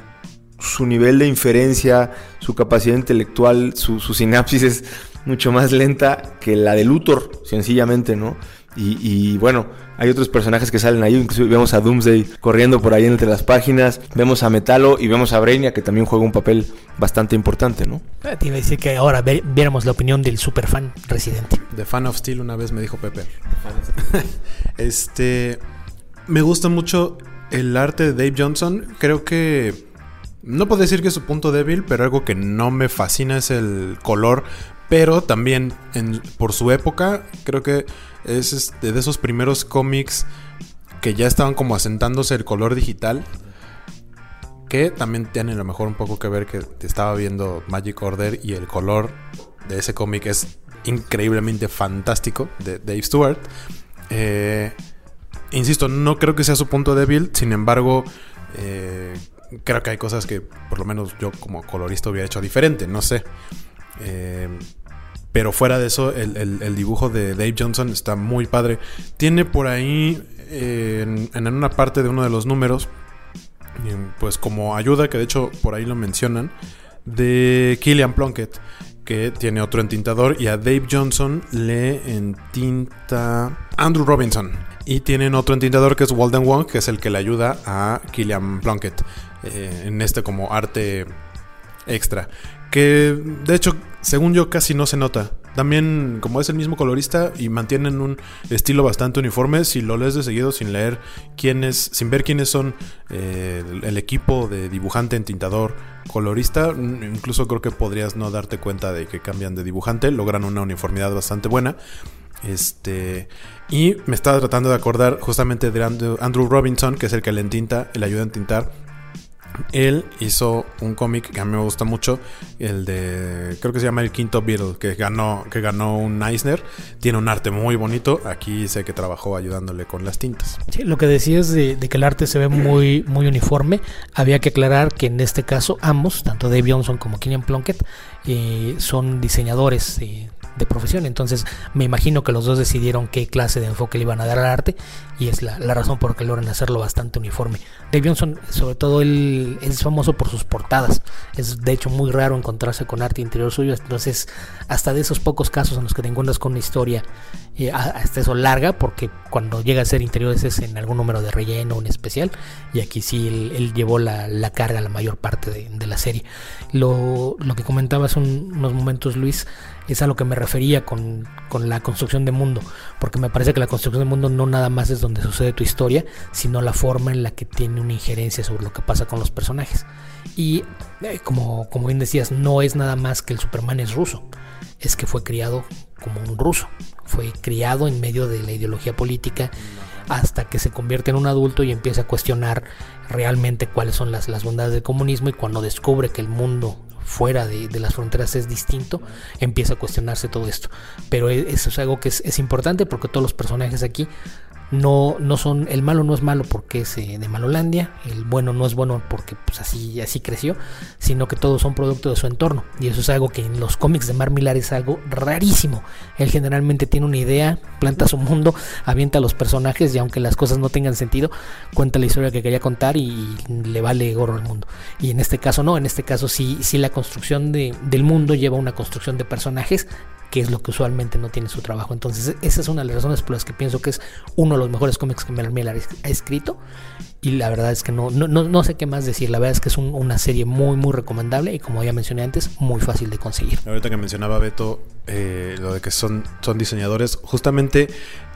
su nivel de inferencia, su capacidad intelectual, su, sinapsis es mucho más lenta que la de Luthor, sencillamente, ¿no? Y, bueno, hay otros personajes que salen ahí, incluso vemos a Doomsday corriendo por ahí entre las páginas, vemos a Metalo y vemos a Brainiac que también juega un papel bastante importante, ¿no? Eh, te iba a decir que ahora viéramos la opinión del superfan residente. The Fan of Steel una vez me dijo Pepe. *laughs* este me gusta mucho el arte de Dave Johnson. Creo que no puedo decir que es su punto débil, pero algo que no me fascina es el color. Pero también por su época, creo que es este, de esos primeros cómics que ya estaban como asentándose el color digital. Que también tiene a lo mejor un poco que ver que estaba viendo Magic Order y el color de ese cómic es increíblemente fantástico de Dave Stewart. Eh, Insisto, no creo que sea su punto débil, sin embargo, eh, creo que hay cosas que por lo menos yo como colorista hubiera hecho diferente, no sé. Eh, pero fuera de eso, el, dibujo de Dave Johnson está muy padre. Tiene por ahí, eh, en, una parte de uno de los números, pues como ayuda, que de hecho por ahí lo mencionan, de Killian Plunkett, que tiene otro entintador, y a Dave Johnson le entinta Andrew Robinson. Y tienen otro entintador que es Walden Wong, que es el que le ayuda a Killian Plunkett eh, en este como arte extra. Que de hecho, según yo, casi no se nota. También, como es el mismo colorista y mantienen un estilo bastante uniforme, si lo lees de seguido sin leer quiénes, sin ver quiénes son eh, el equipo de dibujante, entintador, colorista, incluso creo que podrías no darte cuenta de que cambian de dibujante, logran una uniformidad bastante buena. Este. Y me estaba tratando de acordar justamente de Andrew, Robinson, que es el que le entinta, le ayuda a entintar. Él hizo un cómic que a mí me gusta mucho, el de creo que se llama El Quinto Beatle, que ganó que ganó un Eisner. Tiene un arte muy bonito. Aquí sé que trabajó ayudándole con las tintas. Lo que decías de, de, que el arte se ve muy muy uniforme, había que aclarar que en este caso ambos, tanto Dave Johnson como Killian Plunkett, eh, son diseñadores. Eh, de profesión. Entonces me imagino que los dos decidieron qué clase de enfoque le iban a dar al arte y es la, razón por la que logran hacerlo bastante uniforme. Dave Johnson, sobre todo él es famoso por sus portadas. Es de hecho muy raro encontrarse con arte interior suyo. Entonces hasta de esos pocos casos en los que te encuentras con una historia eh, hasta eso larga, porque cuando llega a ser interiores es en algún número de relleno, un especial, y aquí sí él, llevó la, carga la mayor parte de, la serie. Lo, lo que comentabas un, unos momentos, Luis, es a lo que me refería con, con, la construcción de mundo, porque me parece que la construcción de mundo no nada más es donde sucede tu historia, sino la forma en la que tiene una injerencia sobre lo que pasa con los personajes. Y eh, como, como bien decías, no es nada más que el Superman es ruso, es que fue criado como un ruso, fue criado en medio de la ideología política hasta que se convierte en un adulto y empieza a cuestionar realmente cuáles son las, las bondades del comunismo y cuando descubre que el mundo fuera de, de, las fronteras es distinto, empieza a cuestionarse todo esto. Pero e, eso es algo que es, es importante porque todos los personajes aquí no, no son, el malo no es malo porque es eh, de Malolandia, el bueno no es bueno porque pues así, así creció, sino que todos son producto de su entorno. Y eso es algo que en los cómics de Mar Millar es algo rarísimo. Él generalmente tiene una idea, planta su mundo, avienta a los personajes y aunque las cosas no tengan sentido, cuenta la historia que quería contar y le vale gorro al mundo. Y en este caso no, en este caso sí, sí la construcción de, del mundo lleva una construcción de personajes que es lo que usualmente no tiene su trabajo. Entonces, esa es una de las razones por las que pienso que es uno de los mejores cómics que Miller ha escrito. Y la verdad es que no, no, no, sé qué más decir. La verdad es que es un, una serie muy, muy recomendable y como ya mencioné antes, muy fácil de conseguir. Ahorita que mencionaba Beto eh, lo de que son, son diseñadores, justamente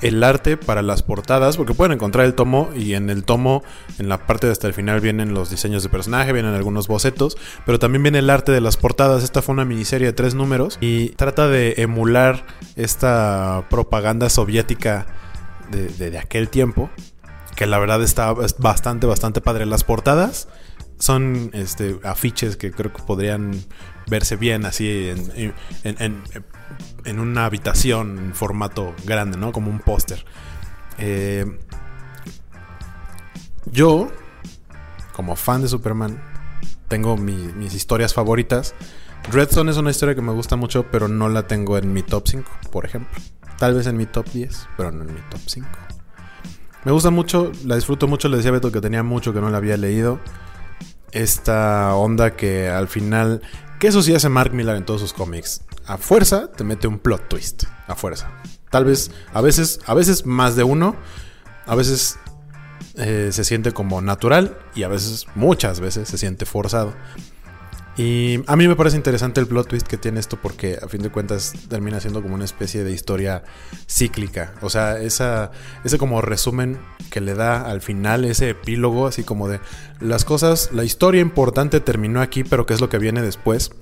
el arte para las portadas, porque pueden encontrar el tomo y en el tomo, en la parte de hasta el final vienen los diseños de personaje, vienen algunos bocetos, pero también viene el arte de las portadas. Esta fue una miniserie de tres números y trata de emular esta propaganda soviética de, de, aquel tiempo que la verdad está bastante, bastante padre. Las portadas son este, afiches que creo que podrían verse bien así en, en, en una habitación en formato grande, ¿no? Como un póster. Eh, yo, como fan de Superman, tengo mi, mis historias favoritas. Redstone es una historia que me gusta mucho, pero no la tengo en mi top 5, por ejemplo. Tal vez en mi top 10, pero no en mi top 5. Me gusta mucho, la disfruto mucho. Le decía a Beto que tenía mucho que no la había leído. Esta onda que al final. Que eso sí hace Mark Millar en todos sus cómics. A fuerza te mete un plot twist. A fuerza. Tal vez, a veces, a veces más de uno. A veces eh, se siente como natural. Y a veces, muchas veces, se siente forzado. Y a mí me parece interesante el plot twist que tiene esto porque a fin de cuentas termina siendo como una especie de historia cíclica. O sea, esa, ese como resumen que le da al final, ese epílogo, así como de las cosas, la historia importante terminó aquí, pero qué es lo que viene después.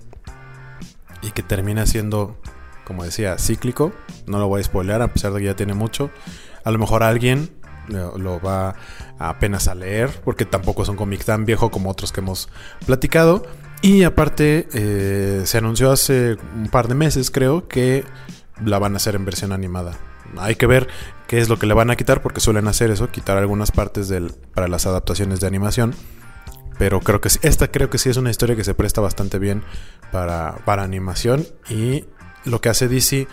Y que termina siendo, como decía, cíclico. No lo voy a spoilear, a pesar de que ya tiene mucho. A lo mejor alguien lo, va apenas a leer, porque tampoco es un cómic tan viejo como otros que hemos platicado. Y aparte, eh, se anunció hace un par de meses, creo, que la van a hacer en versión animada. Hay que ver qué es lo que le van a quitar, porque suelen hacer eso, quitar algunas partes del, para las adaptaciones de animación. Pero creo que esta creo que sí es una historia que se presta bastante bien para, para animación. Y lo que hace DC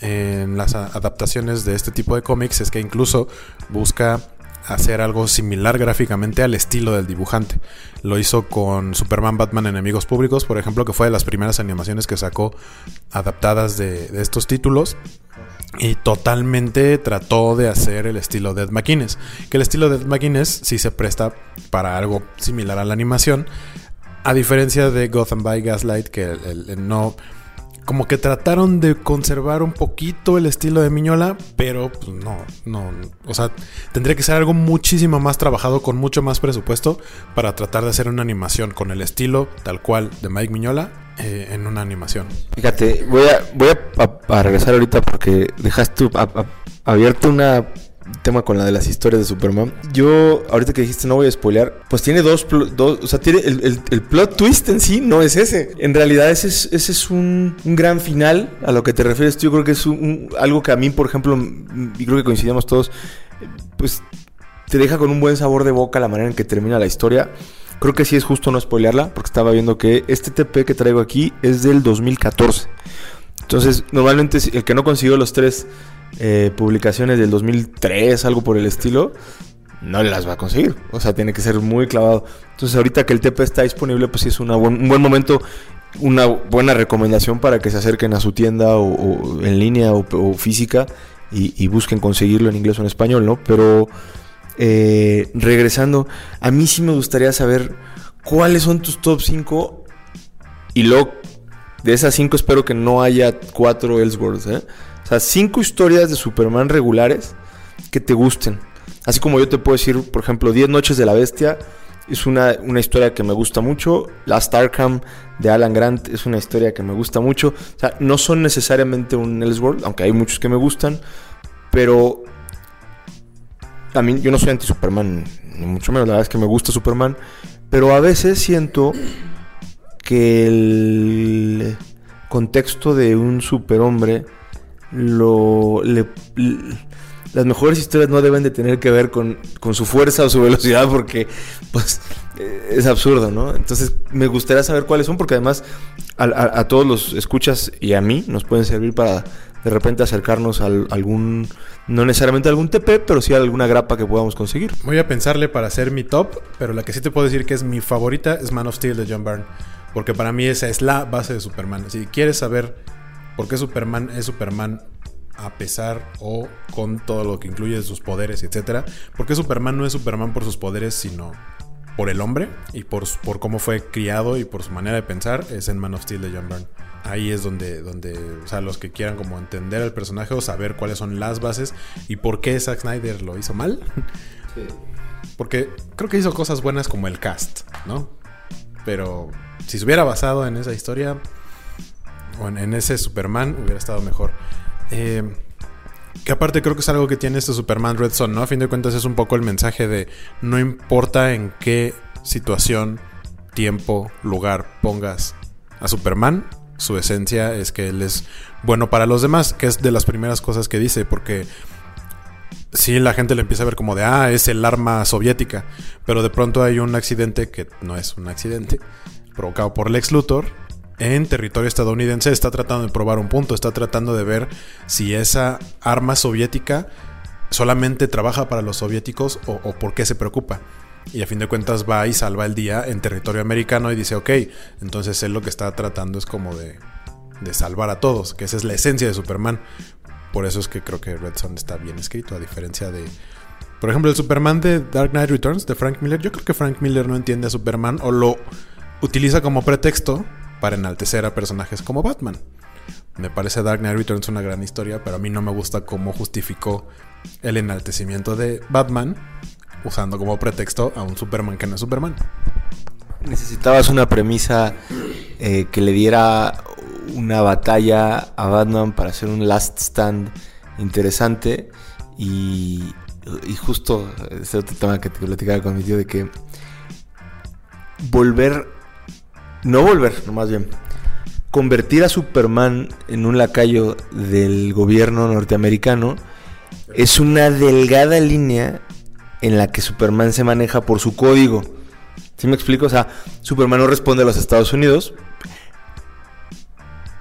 en las adaptaciones de este tipo de cómics es que incluso busca hacer algo similar gráficamente al estilo del dibujante. Lo hizo con Superman Batman Enemigos Públicos, por ejemplo, que fue de las primeras animaciones que sacó adaptadas de, estos títulos. Y totalmente trató de hacer el estilo de Ed McInnes. Que el estilo de Ed McInnes sí se presta para algo similar a la animación. A diferencia de Gotham by Gaslight, que no como que trataron de conservar un poquito el estilo de Miñola, pero pues no, no, o sea, tendría que ser algo muchísimo más trabajado con mucho más presupuesto para tratar de hacer una animación con el estilo tal cual de Mike Miñola eh, en una animación. Fíjate, voy a, voy a, regresar ahorita porque dejaste abierto una tema con la de las historias de Superman. Yo, ahorita que dijiste no voy a spoilear, pues tiene dos, dos o sea, tiene el, el, plot twist en sí no es ese. En realidad ese es, ese es un, un gran final a lo que te refieres. Yo creo que es un, algo que a mí, por ejemplo, y creo que coincidimos todos, pues te deja con un buen sabor de boca la manera en que termina la historia. Creo que sí es justo no spoilearla, porque estaba viendo que este TP que traigo aquí es del 2014. Entonces, normalmente el que no consiguió los tres eh, publicaciones del 2003, algo por el estilo, no las va a conseguir. O sea, tiene que ser muy clavado. Entonces, ahorita que el TP está disponible, pues sí es un buen momento, una buena recomendación para que se acerquen a su tienda o, en línea o, física y, busquen conseguirlo en inglés o en español, ¿no? Pero eh, regresando, a mí sí me gustaría saber cuáles son tus top 5 y luego de esas cinco espero que no haya cuatro Elseworlds, ¿eh? O sea, cinco historias de Superman regulares que te gusten. Así como yo te puedo decir, por ejemplo, 10 Noches de la Bestia es una, una, historia que me gusta mucho. Last Arkham de Alan Grant es una historia que me gusta mucho. O sea, no son necesariamente un Elseworld, aunque hay muchos que me gustan. Pero a mí yo no soy anti-Superman, ni mucho menos. La verdad es que me gusta Superman. Pero a veces siento que el contexto de un superhombre lo las mejores historias no deben de tener que ver con, con su fuerza o su velocidad porque pues es absurdo, ¿no? Entonces me gustaría saber cuáles son porque además a, todos los escuchas y a mí nos pueden servir para de repente acercarnos a algún, no necesariamente a algún TP, pero sí a alguna grapa que podamos conseguir. Voy a pensarle para hacer mi top, pero la que sí te puedo decir que es mi favorita es Man of Steel de John Byrne. Porque para mí esa es la base de Superman. Si quieres saber por qué Superman es Superman a pesar o con todo lo que incluye sus poderes, etcétera, porque Superman no es Superman por sus poderes, sino por el hombre y por, por cómo fue criado y por su manera de pensar, es en Man of Steel de John Byrne. Ahí es donde, donde, o sea, los que quieran como entender al personaje o saber cuáles son las bases y por qué Zack Snyder lo hizo mal. Sí. Porque creo que hizo cosas buenas como el cast, ¿no? Pero si se hubiera basado en esa historia o en, ese Superman, hubiera estado mejor. Eh, que aparte creo que es algo que tiene este Superman Red Son, ¿no? A fin de cuentas es un poco el mensaje de no importa en qué situación, tiempo, lugar pongas a Superman, su esencia es que él es bueno para los demás, que es de las primeras cosas que dice, porque sí la gente le empieza a ver como de, ah, es el arma soviética, pero de pronto hay un accidente que no es un accidente, provocado por Lex Luthor, en territorio estadounidense está tratando de probar un punto, está tratando de ver si esa arma soviética solamente trabaja para los soviéticos o, por qué se preocupa. Y a fin de cuentas va y salva el día en territorio americano y dice, ok, entonces él lo que está tratando es como de, de salvar a todos, que esa es la esencia de Superman. Por eso es que creo que Red Son está bien escrito, a diferencia de... Por ejemplo, el Superman de Dark Knight Returns de Frank Miller, yo creo que Frank Miller no entiende a Superman o lo utiliza como pretexto para enaltecer a personajes como Batman. Me parece Dark Knight Returns una gran historia, pero a mí no me gusta cómo justificó el enaltecimiento de Batman usando como pretexto a un Superman que no es Superman. Necesitabas una premisa eh, que le diera una batalla a Batman para hacer un last stand interesante y, y justo ese otro tema que te platicaba con mi tío de que volver no volver, más bien. Convertir a Superman en un lacayo del gobierno norteamericano es una delgada línea en la que Superman se maneja por su código. ¿Sí me explico? O sea, Superman no responde a los Estados Unidos.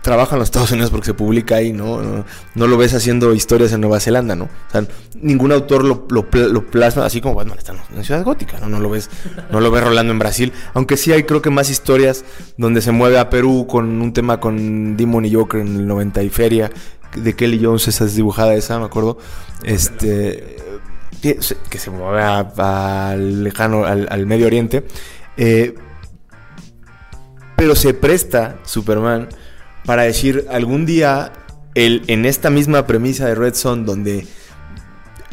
Trabaja en los Estados Unidos porque se publica ahí, ¿no? No, lo ves haciendo historias en Nueva Zelanda, ¿no? O sea, ningún autor lo, lo, plasma así como Batman está en Ciudad Gótica, ¿no? No lo ves, no lo ves rolando en Brasil. Aunque sí hay creo que más historias donde se mueve a Perú con un tema con Demon y Joker en el 90 y Feria. De Kelly Jones, esa es dibujada esa, me acuerdo. Este que se mueve al lejano, al, al, Medio Oriente. Eh, pero se presta Superman para decir algún día el, en esta misma premisa de Red Son, donde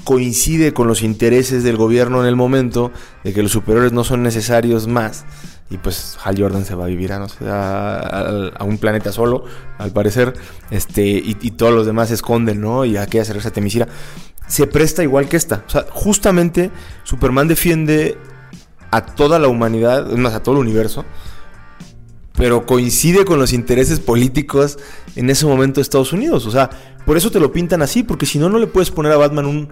coincide con los intereses del gobierno en el momento de que los superiores no son necesarios más. Y pues Hal Jordan se va a vivir a, no sé, a, a, a un planeta solo, al parecer. Este, y, todos los demás se esconden, ¿no? Y aquella se esa temisira se presta igual que esta. O sea, justamente Superman defiende a toda la humanidad, más, a todo el universo, pero coincide con los intereses políticos en ese momento de Estados Unidos. O sea, por eso te lo pintan así, porque si no, no le puedes poner a Batman un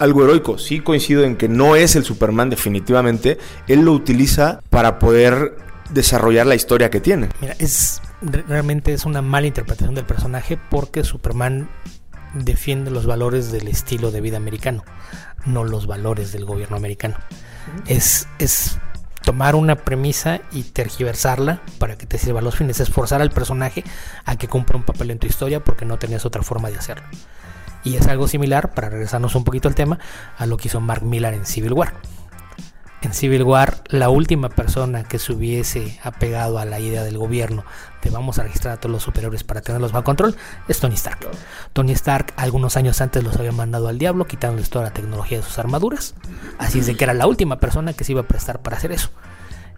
algo heroico. Sí coincido en que no es el Superman definitivamente, él lo utiliza para poder desarrollar la historia que tiene. Mira, es realmente es una mala interpretación del personaje porque Superman defiende los valores del estilo de vida americano, no los valores del gobierno americano. Es, es tomar una premisa y tergiversarla para que te sirva a los fines, esforzar al personaje a que cumpla un papel en tu historia porque no tenías otra forma de hacerlo. Y es algo similar, para regresarnos un poquito al tema, a lo que hizo Mark Millar en Civil War. en Civil War la última persona que se hubiese apegado a la idea del gobierno de vamos a registrar a todos los superhéroes para tenerlos bajo control es Tony Stark. Tony Stark algunos años antes los había mandado al diablo quitándoles toda la tecnología de sus armaduras. Así es de que era la última persona que se iba a prestar para hacer eso.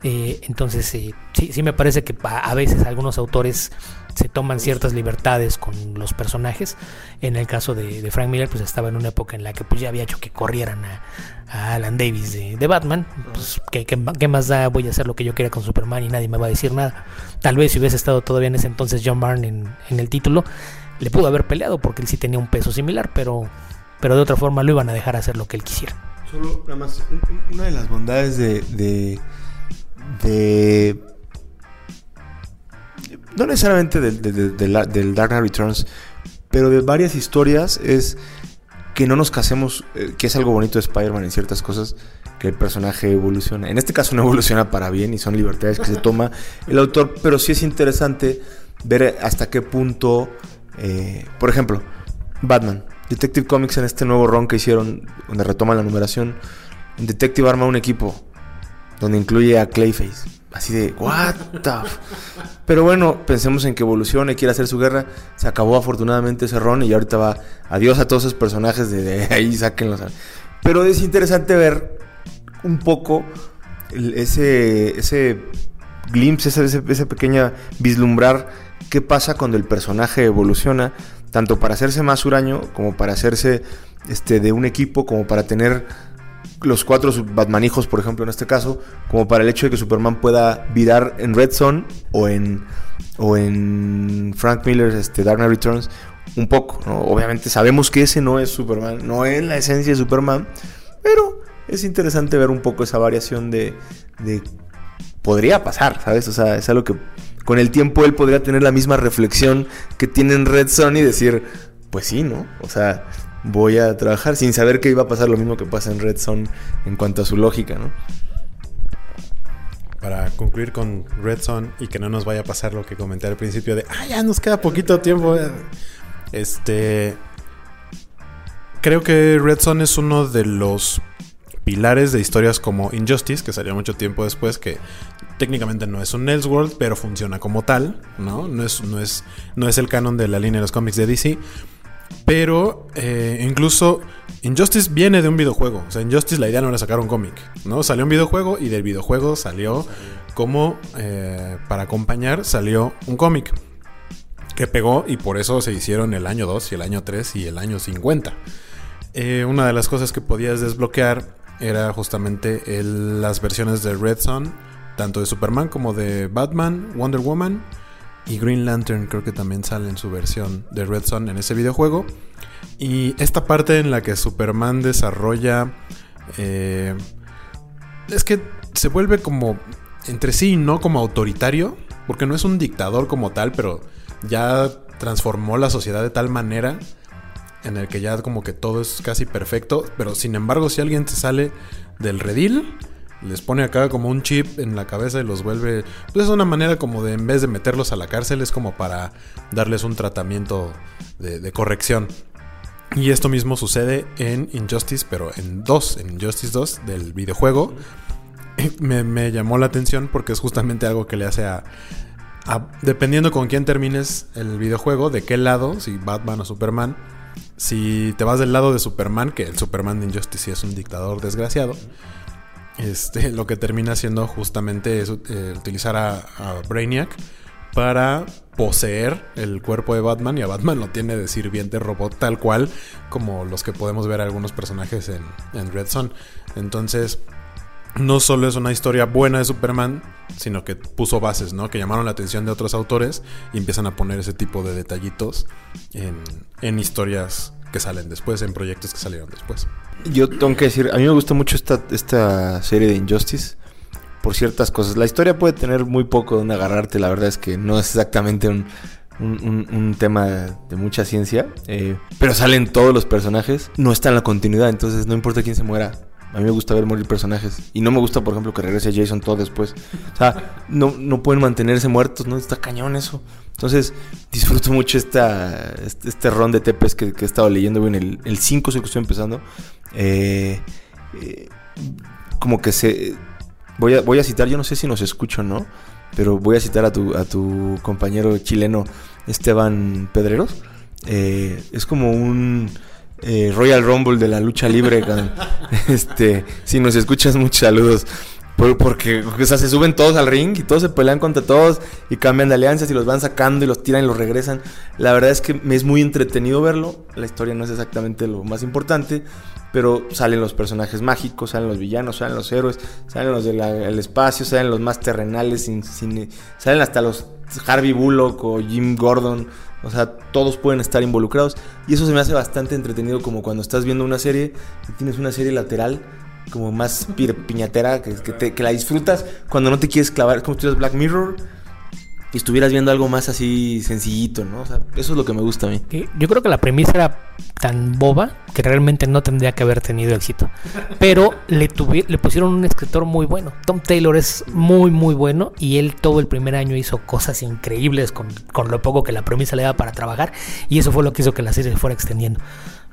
Eh, entonces eh, sí, sí me parece que a veces algunos autores se toman ciertas libertades con los personajes. En el caso de, Frank Miller, pues estaba en una época en la que pues ya había hecho que corrieran a, Alan Davis de, Batman. Pues, ¿qué, más da? Voy a hacer lo que yo quiera con Superman y nadie me va a decir nada. Tal vez si hubiese estado todavía en ese entonces John Byrne en, el título, le pudo haber peleado porque él sí tenía un peso similar, pero, pero de otra forma lo iban a dejar hacer lo que él quisiera. Solo, nada más, una de las bondades de, de, de no necesariamente del, del, Dark Knight Returns, pero de varias historias es que no nos casemos, eh, que es algo bonito de Spider-Man en ciertas cosas, que el personaje evoluciona. En este caso no evoluciona para bien y son libertades que se *laughs* toma el autor, pero sí es interesante ver hasta qué punto, eh, por ejemplo, Batman, Detective Comics en este nuevo ron que hicieron, donde retoman la numeración, Detective arma un equipo donde incluye a Clayface así de, what the Pero bueno, pensemos en que evolucione, quiere hacer su guerra. Se acabó afortunadamente ese ron y ahorita va adiós a todos esos personajes de, ahí, sáquenlos. Pero es interesante ver un poco ese, ese glimpse, ese, ese, pequeña vislumbrar qué pasa cuando el personaje evoluciona, tanto para hacerse más huraño como para hacerse este, de un equipo, como para tener los cuatro Batmanijos, por ejemplo, en este caso, como para el hecho de que Superman pueda virar en Red Son o en, o en Frank Miller's este, Dark Knight Returns un poco. Obviamente sabemos que ese no es Superman, no es la esencia de Superman, pero es interesante ver un poco esa variación de, de podría pasar, ¿sabes? O sea, es algo que con el tiempo él podría tener la misma reflexión que tiene en Red Son y decir, pues sí, ¿no? O sea, voy a trabajar sin saber que iba a pasar lo mismo que pasa en Red Zone en cuanto a su lógica, ¿no? Para concluir con Red Zone y que no nos vaya a pasar lo que comenté al principio de, ah, ya nos queda poquito tiempo. Este. Creo que Red Zone es uno de los pilares de historias como Injustice, que salió mucho tiempo después, que técnicamente no es un Elseworld, pero funciona como tal, ¿no? No es, no es, no es el canon de la línea de los cómics de DC. Pero eh, incluso Injustice viene de un videojuego. O sea, Injustice la idea no era sacar un cómic, ¿no? Salió un videojuego y del videojuego salió como eh, para acompañar salió un cómic que pegó y por eso se hicieron el año 2 y el año 3 y el año 50. Eh, una de las cosas que podías desbloquear era justamente las versiones de Red Son, tanto de Superman como de Batman, Wonder Woman y Green Lantern creo que también sale en su versión de Red Son en ese videojuego. Y esta parte en la que Superman desarrolla... Eh, es que se vuelve como entre sí no como autoritario, porque no es un dictador como tal, pero ya transformó la sociedad de tal manera en el que ya como que todo es casi perfecto, pero sin embargo si alguien se sale del redil, les pone acá como un chip en la cabeza y los vuelve. Pues es una manera como de, en vez de meterlos a la cárcel, es como para darles un tratamiento de, corrección. Y esto mismo sucede en Injustice, pero en 2, en Injustice 2 del videojuego. *laughs* Me, llamó la atención porque es justamente algo que le hace a, a, Dependiendo con quién termines el videojuego, de qué lado, si Batman o Superman. Si te vas del lado de Superman, que el Superman de Injustice es un dictador desgraciado este, *laughs* lo que termina siendo justamente es eh, utilizar a, Brainiac para poseer el cuerpo de Batman y a Batman lo tiene de sirviente robot tal cual como los que podemos ver algunos personajes en, Red Son. Entonces, no solo es una historia buena de Superman, sino que puso bases, ¿no? Que llamaron la atención de otros autores y empiezan a poner ese tipo de detallitos en historias que salen después, en proyectos que salieron después. Yo tengo que decir, a mí me gusta mucho esta, esta serie de Injustice por ciertas cosas. La historia puede tener muy poco donde agarrarte, la verdad es que no es exactamente un, un, tema de mucha ciencia, eh, pero salen todos los personajes, no está en la continuidad, entonces no importa quién se muera. A mí me gusta ver morir personajes. Y no me gusta, por ejemplo, que regrese Jason todo después. O sea, no, no pueden mantenerse muertos, ¿no? Está cañón eso. Entonces, disfruto mucho esta, este, este ron de tepes que, he estado leyendo. En el 5 el que estoy empezando. Eh, eh, como que se... Voy a, voy a citar, yo no sé si nos escucho, ¿no? Pero voy a citar a tu, a tu compañero chileno Esteban Pedreros. Eh, es como un eh, Royal Rumble de la lucha libre. *laughs* este, si nos escuchas, muchos saludos. Porque o sea, se suben todos al ring y todos se pelean contra todos y cambian de alianzas y los van sacando y los tiran y los regresan. La verdad es que me es muy entretenido verlo. La historia no es exactamente lo más importante, pero salen los personajes mágicos, salen los villanos, salen los héroes, salen los del espacio, salen los más terrenales, sin, salen hasta los Harvey Bullock o Jim Gordon. O sea, todos pueden estar involucrados. Y eso se me hace bastante entretenido como cuando estás viendo una serie y tienes una serie lateral como más piñatera, que, que la disfrutas cuando no te quieres clavar. Es como si tuvieras Black Mirror y estuvieras viendo algo más así sencillito, ¿no? Eso es lo que me gusta a mí. Yo creo que la premisa era tan boba que realmente no tendría que haber tenido éxito. Pero le, le pusieron un escritor muy bueno. Tom Taylor es muy, muy bueno y él todo el primer año hizo cosas increíbles con, con lo poco que la premisa le daba para trabajar y eso fue lo que hizo que la serie se fuera extendiendo.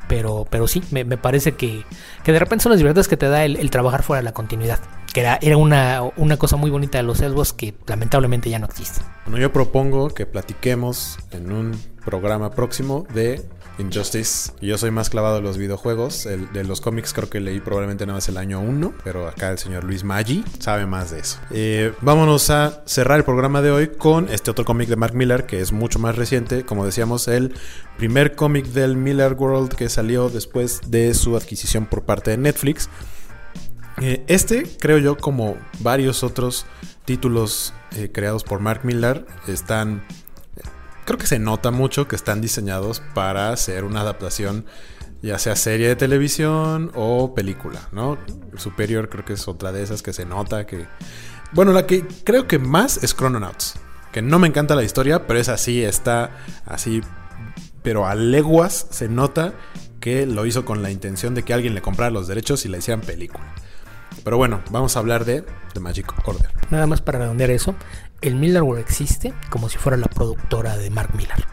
Pero, pero sí, me, parece que, que, de repente son las libertades que te da el, trabajar fuera de la continuidad. Que era, era una, una, cosa muy bonita de los Elvos que lamentablemente ya no existe. Bueno, yo propongo que platiquemos en un programa próximo de Injustice. Yo soy más clavado de los videojuegos. De los cómics creo que leí probablemente nada más el año 1. Pero acá el señor Luis Maggi sabe más de eso. Eh, vámonos a cerrar el programa de hoy con este otro cómic de Mark Miller que es mucho más reciente. Como decíamos, el primer cómic del Miller World que salió después de su adquisición por parte de Netflix. Eh, este, creo yo, como varios otros títulos eh, creados por Mark Miller, están creo que se nota mucho que están diseñados para hacer una adaptación, ya sea serie de televisión o película, ¿no? Superior creo que es otra de esas que se nota que... Bueno, la que creo que más es Chrononauts, que no me encanta la historia, pero es así, está así, pero a leguas se nota que lo hizo con la intención de que alguien le comprara los derechos y la hicieran película. Pero bueno, vamos a hablar de The Magic Order. Nada más para redondear eso, el Miller World existe como si fuera la productora de Mark Miller.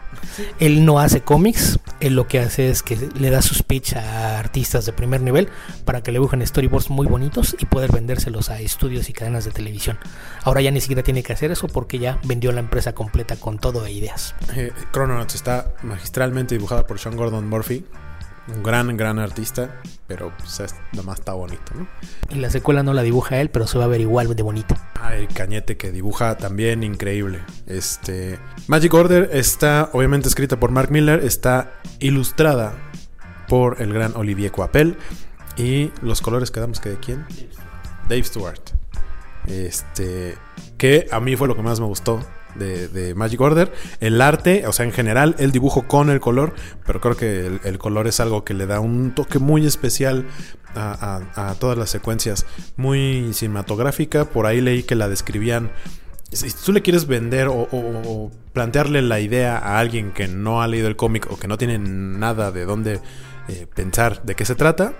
Él no hace cómics, él lo que hace es que le da sus pitch a artistas de primer nivel para que le dibujen storyboards muy bonitos y poder vendérselos a estudios y cadenas de televisión. Ahora ya ni siquiera tiene que hacer eso porque ya vendió la empresa completa con todo e ideas. Eh, Chrononauts está magistralmente dibujada por Sean Gordon Murphy, un gran, gran artista, pero pues, más está bonito, ¿no? Y la secuela no la dibuja él, pero se va a ver igual de bonito. Ah, el cañete que dibuja también increíble. Este. Magic Order está obviamente escrita por Mark Miller, está ilustrada por el gran Olivier Coapel. Y los colores quedamos que de quién? Dave Stewart. Este. Que a mí fue lo que más me gustó de, Magic Order. El arte, o sea, en general, el dibujo con el color, pero creo que el, color es algo que le da un toque muy especial a, todas las secuencias. Muy cinematográfica. Por ahí leí que la describían. Si tú le quieres vender o, plantearle la idea a alguien que no ha leído el cómic o que no tiene nada de dónde eh, pensar de qué se trata,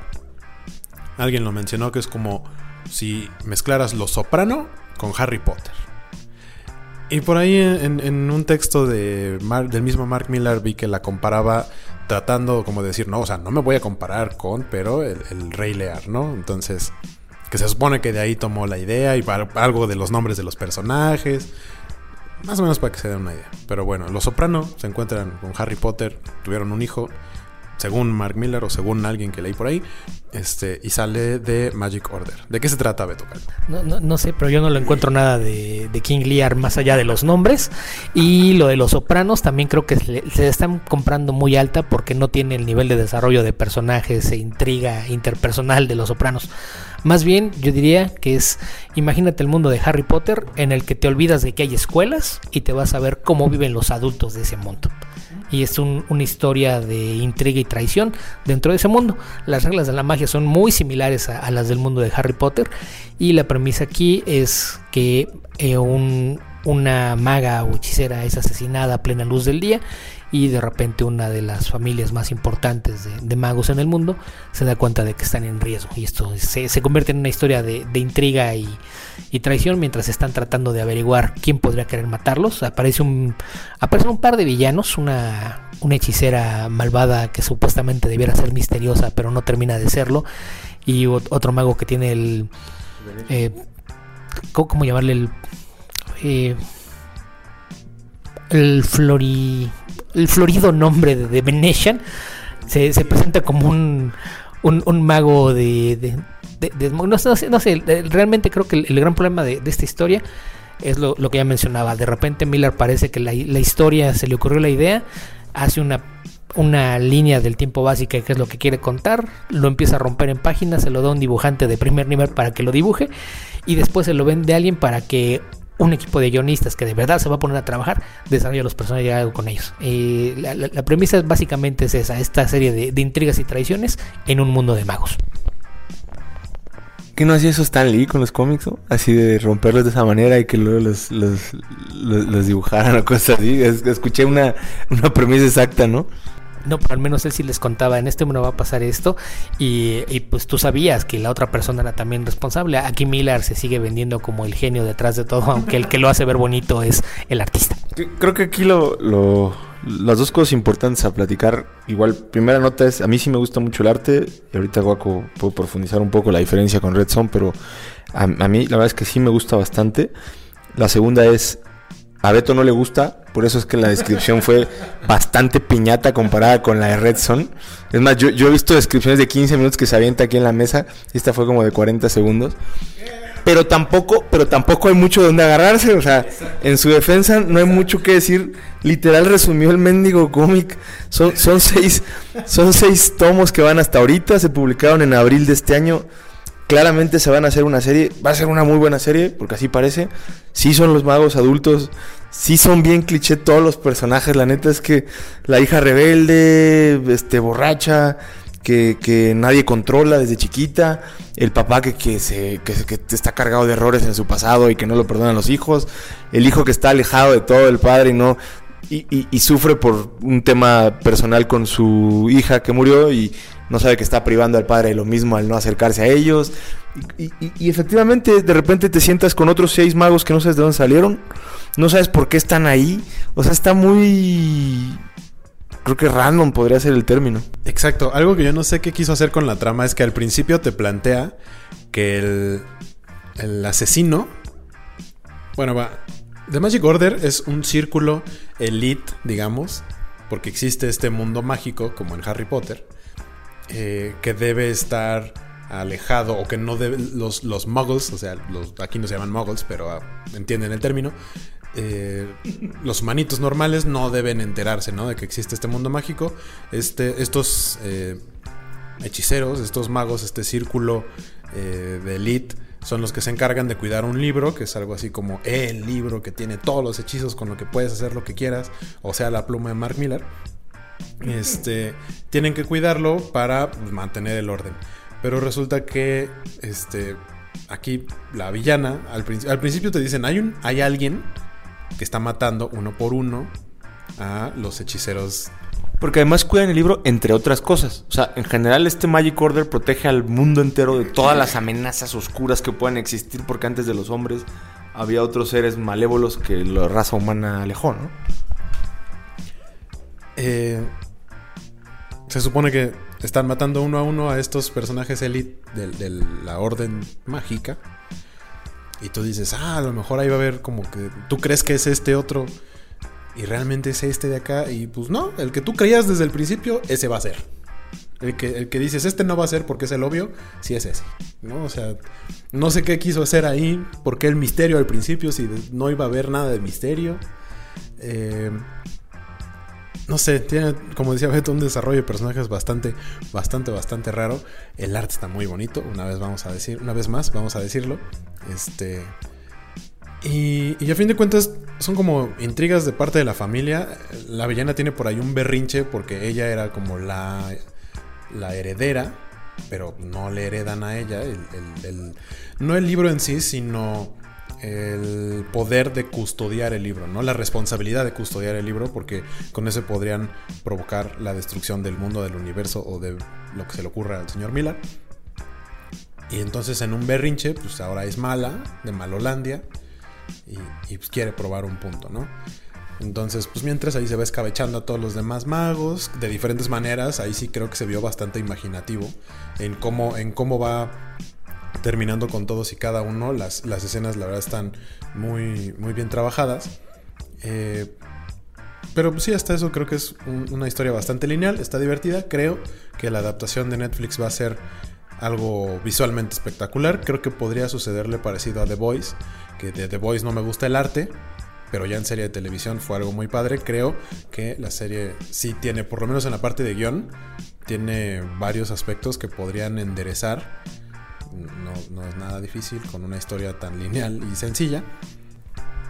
alguien lo mencionó que es como si mezclaras Lo Soprano con Harry Potter. Y por ahí en, un texto de del mismo Mark Miller vi que la comparaba tratando como de decir, no, o sea, no me voy a comparar con, pero el, Rey Lear, ¿no? Entonces, que se supone que de ahí tomó la idea y algo de los nombres de los personajes. Más o menos para que se den una idea. Pero bueno, los Soprano se encuentran con Harry Potter, tuvieron un hijo, según Mark Miller o según alguien que leí por ahí, este, y sale de Magic Order. ¿De qué se trata, Beto? No, no, no sé, pero yo no lo encuentro nada de, King Lear más allá de los nombres. Y lo de los sopranos también creo que se, se, están comprando muy alta porque no tiene el nivel de desarrollo de personajes e intriga interpersonal de los sopranos. Más bien, yo diría que es, imagínate el mundo de Harry Potter en el que te olvidas de que hay escuelas y te vas a ver cómo viven los adultos de ese mundo y es una historia de intriga y traición dentro de ese mundo. Las reglas de la magia son muy similares a, las del mundo de Harry Potter y la premisa aquí es que eh, una maga o hechicera es asesinada a plena luz del día y de repente una de las familias más importantes de, magos en el mundo se da cuenta de que están en riesgo y esto se, convierte en una historia de, intriga y, traición mientras están tratando de averiguar quién podría querer matarlos. Aparece un, aparecen un par de villanos, una, una hechicera malvada que supuestamente debiera ser misteriosa pero no termina de serlo y otro mago que tiene el eh, ¿cómo, cómo llamarle el eh, el flori el florido nombre de, Venetian se, se presenta como un un, mago de, no, sé, eh, realmente creo que el, gran problema de, esta historia es lo, lo que ya mencionaba. De repente Miller parece que la, la historia se le ocurrió la idea, hace una, una línea del tiempo básica que es lo que quiere contar, lo empieza a romper en páginas, se lo da a un dibujante de primer nivel para que lo dibuje y después se lo vende a alguien para que un equipo de guionistas que de verdad se va a poner a trabajar desarrolle los personajes y haga algo con ellos. Eh, la, la- la premisa básicamente es esa, esta serie de, intrigas y traiciones en un mundo de magos. ¿Qué no hacía eso Stan Lee con los cómics? Así de romperlos de esa manera y que luego los, los, los- dibujaran o cosas así. Es- escuché una, una premisa exacta, ¿no? No, pero al menos él sí les contaba, en este mundo va a pasar esto y, pues tú sabías que la otra persona era también responsable. Aquí Miller se sigue vendiendo como el genio detrás de todo, aunque el que lo hace ver bonito es el artista. Creo que aquí lo, las dos cosas importantes a platicar, igual, primera nota es, a mí sí me gusta mucho el arte, y ahorita Guaco puedo profundizar un poco la diferencia con Red Zone, pero a mí la verdad es que sí me gusta bastante. La segunda es, a Beto no le gusta, por eso es que la descripción fue bastante piñata comparada con la de Red Zone. Es más, yo, he visto descripciones de 15 minutos que se avienta aquí en la mesa, y esta fue como de 40 segundos pero tampoco, pero tampoco hay mucho donde agarrarse, o sea, en su defensa no hay mucho que decir. Literal resumió el mendigo cómic. Son, son seis, son seis tomos que van hasta ahorita, se publicaron en abril de este año. Claramente se van a hacer una serie, va a ser una muy buena serie, porque así parece. Sí son los magos adultos, sí son bien cliché todos los personajes. La neta es que la hija rebelde, este borracha, que, que nadie controla desde chiquita, el papá que, que, se, que, que está cargado de errores en su pasado y que no lo perdonan los hijos, el hijo que está alejado de todo el padre y no y- y sufre por un tema personal con su hija que murió y no sabe que está privando al padre de lo mismo al no acercarse a ellos. Y, y- y efectivamente de repente te sientas con otros seis magos que no sabes de dónde salieron, no sabes por qué están ahí, o sea, está muy... Creo que random podría ser el término. Exacto. Algo que yo no sé qué quiso hacer con la trama es que al principio te plantea que el, el asesino. Bueno, va. The Magic Order es un círculo elite, digamos, porque existe este mundo mágico, como en Harry Potter, eh, que debe estar alejado o que no debe. Los, los muggles, o sea, aquí no se llaman muggles, pero ah, entienden el término. eh, los humanitos normales no deben enterarse, ¿no? De que existe este mundo mágico. Este, estos eh, hechiceros, estos magos, este círculo eh, de elite, son los que se encargan de cuidar un libro, que es algo así como el libro que tiene todos los hechizos con lo que puedes hacer lo que quieras, o sea, la pluma de Mark Miller. Este, tienen que cuidarlo para pues, mantener el orden. Pero resulta que este, aquí la villana, al, al principio te dicen, hay, un, hay alguien que está matando uno por uno a los hechiceros. Porque además cuidan el libro entre otras cosas. O sea, en general este Magic Order protege al mundo entero de todas las amenazas oscuras que puedan existir porque antes de los hombres había otros seres malévolos que la raza humana alejó, ¿no? Eh, se supone que están matando uno a uno a estos personajes elite de, la orden mágica. Y tú dices, ah, a lo mejor ahí va a haber como que tú crees que es este otro y realmente es este de acá. Y pues no, el que tú creías desde el principio, ese va a ser. El que, el que dices, este no va a ser porque es el obvio, sí es ese. ¿no? O sea, no sé qué quiso hacer ahí, porque el misterio al principio, si no iba a haber nada de misterio. Eh, no sé, tiene, como decía Beto, un desarrollo de personajes bastante, bastante, bastante raro. El arte está muy bonito, una vez vamos a decir, una vez más, vamos a decirlo. Este. Y, y a fin de cuentas, son como intrigas de parte de la familia. La villana tiene por ahí un berrinche porque ella era como la, la heredera, pero no le heredan a ella. el- el- no el libro en sí, sino el poder de custodiar el libro, ¿no? La responsabilidad de custodiar el libro, porque con eso podrían provocar la destrucción del mundo, del universo o de lo que se le ocurra al señor Miller. Y entonces en un berrinche, pues ahora es mala, de Malolandia, y, pues quiere probar un punto, ¿no? Entonces, pues mientras ahí se va escabechando a todos los demás magos de diferentes maneras, ahí sí creo que se vio bastante imaginativo en cómo, en cómo va terminando con todos y cada uno. Las, las escenas, la verdad, están muy, muy bien trabajadas. Eh, pero sí, hasta eso creo que es un- una historia bastante lineal, está divertida. Creo que la adaptación de Netflix va a ser algo visualmente espectacular. Creo que podría sucederle parecido a The Voice, que de The Voice no me gusta el arte, pero ya en serie de televisión fue algo muy padre. Creo que la serie sí tiene, por lo menos en la parte de guion, tiene varios aspectos que podrían enderezar. No, no es nada difícil con una historia tan lineal y sencilla,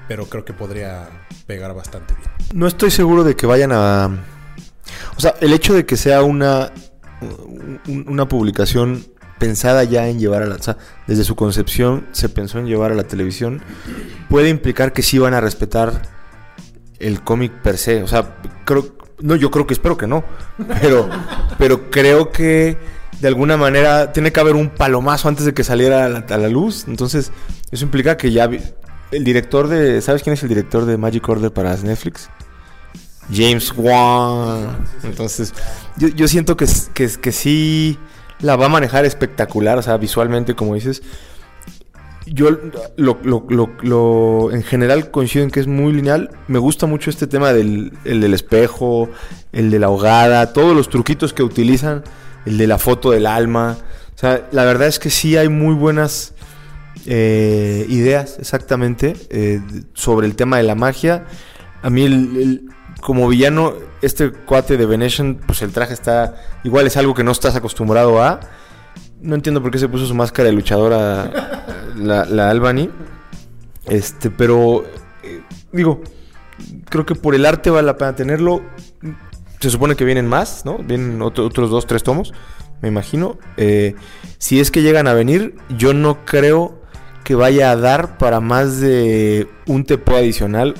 pero creo que podría pegar bastante bien. No estoy seguro de que vayan a... O sea, el hecho de que sea una, un- una publicación pensada ya en llevar a la... O sea, desde su concepción se pensó en llevar a la televisión, puede implicar que sí van a respetar el cómic per se. O sea, creo... No, yo creo que espero que no. Pero, pero creo que de alguna manera tiene que haber un palomazo antes de que saliera a la, luz. Entonces, eso implica que ya... vi- El director de... ¿Sabes quién es el director de Magic Order para Netflix? James Wan. Entonces, yo, yo siento que, que, que sí la va a manejar espectacular, o sea, visualmente, como dices. Yo lo, lo- lo- lo- en general coincido en que es muy lineal. Me gusta mucho este tema del, el del espejo, el de la ahogada, todos los truquitos que utilizan, el de la foto del alma. O sea, la verdad es que sí hay muy buenas eh, ideas, exactamente, eh, sobre el tema de la magia. A mí, el- como villano, este cuate de Venetian, pues el traje está. Igual es algo que no estás acostumbrado a. No entiendo por qué se puso su máscara de luchadora *laughs* la, la Albany. Este, pero. eh, digo, creo que por el arte vale la pena tenerlo. Se supone que vienen más, ¿no? Vienen otro- otros dos, tres tomos, me imagino. Eh, si es que llegan a venir, yo no creo que vaya a dar para más de un TPO adicional.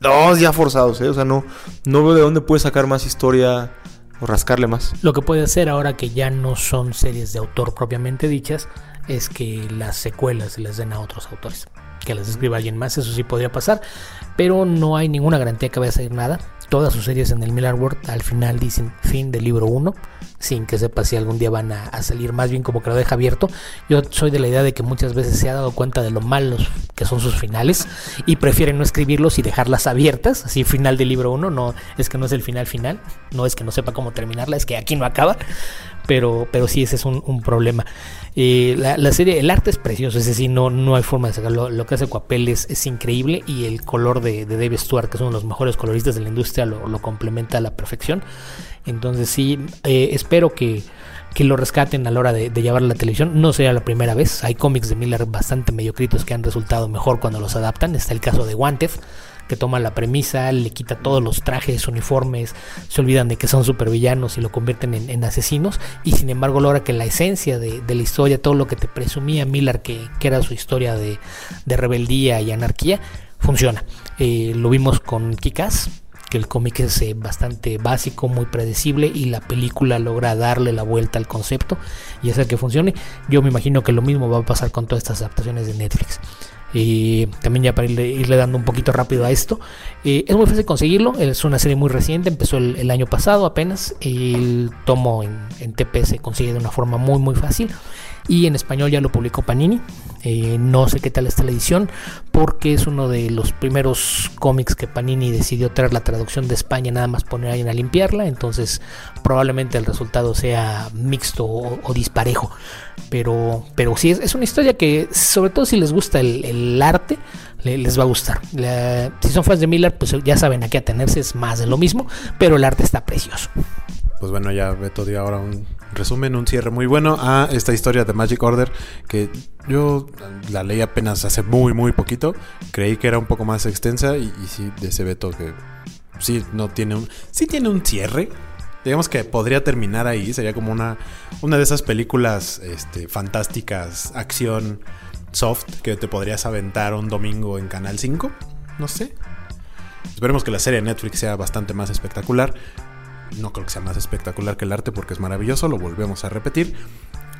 Dos ya forzados, ¿eh? O sea, no, no veo de dónde puede sacar más historia o rascarle más. Lo que puede hacer ahora que ya no son series de autor propiamente dichas es que las secuelas se las den a otros autores. Que las escriba alguien más, eso sí podría pasar. Pero no hay ninguna garantía que vaya a salir nada. Todas sus series en el Miller World al final dicen fin del libro 1. Sin que sepa si algún día van a, salir más bien como que lo deja abierto. Yo soy de la idea de que muchas veces se ha dado cuenta de lo malos que son sus finales. Y prefieren no escribirlos y dejarlas abiertas. Así final del libro 1. No, es que no es el final final. No es que no sepa cómo terminarla. Es que aquí no acaba pero, pero sí, ese es un, problema. Eh, la, la serie, el arte es precioso, ese sí, no, no hay forma de sacarlo. Lo que hace Coapel es, es increíble y el color de, de Dave Stewart, que es uno de los mejores coloristas de la industria, lo, complementa a la perfección. Entonces sí, eh, espero que, que lo rescaten a la hora de, de llevarlo a la televisión. No sería la primera vez. Hay cómics de Miller bastante mediocritos que han resultado mejor cuando los adaptan. Está el caso de Wanted que toma la premisa, le quita todos los trajes, uniformes, se olvidan de que son supervillanos y lo convierten en, asesinos, y sin embargo logra que la esencia de, la historia, todo lo que te presumía Miller que, era su historia de, de rebeldía y anarquía, funciona. Eh, lo vimos con Kikas, que el cómic es eh, bastante básico, muy predecible y la película logra darle la vuelta al concepto y hacer que funcione. Yo me imagino que lo mismo va a pasar con todas estas adaptaciones de Netflix. Y también ya para irle, dando un poquito rápido a esto, eh, es muy fácil conseguirlo, es una serie muy reciente, empezó el, el año pasado apenas, el tomo en, en TP se consigue de una forma muy muy fácil y en español ya lo publicó Panini, eh, no sé qué tal está la edición porque es uno de los primeros cómics que Panini decidió traer la traducción de España, nada más poner a alguien a limpiarla, entonces probablemente el resultado sea mixto o, disparejo. Pero, pero sí, es, una historia que, sobre todo si les gusta el, arte, le, les va a gustar. Si son fans de Miller, pues ya saben a qué atenerse, es más de lo mismo, pero el arte está precioso. Pues bueno, ya Beto dio ahora un resumen, un cierre muy bueno a esta historia de Magic Order que yo la leí apenas hace muy, muy poquito. Creí que era un poco más extensa y, sí, de ese Beto que sí no tiene un, sí tiene un cierre, digamos que podría terminar ahí. Sería como una, una de esas películas este, fantásticas, acción soft, que te podrías aventar un domingo en Canal 5. No sé. Esperemos que la serie de Netflix sea bastante más espectacular. No creo que sea más espectacular que el arte porque es maravilloso, lo volvemos a repetir.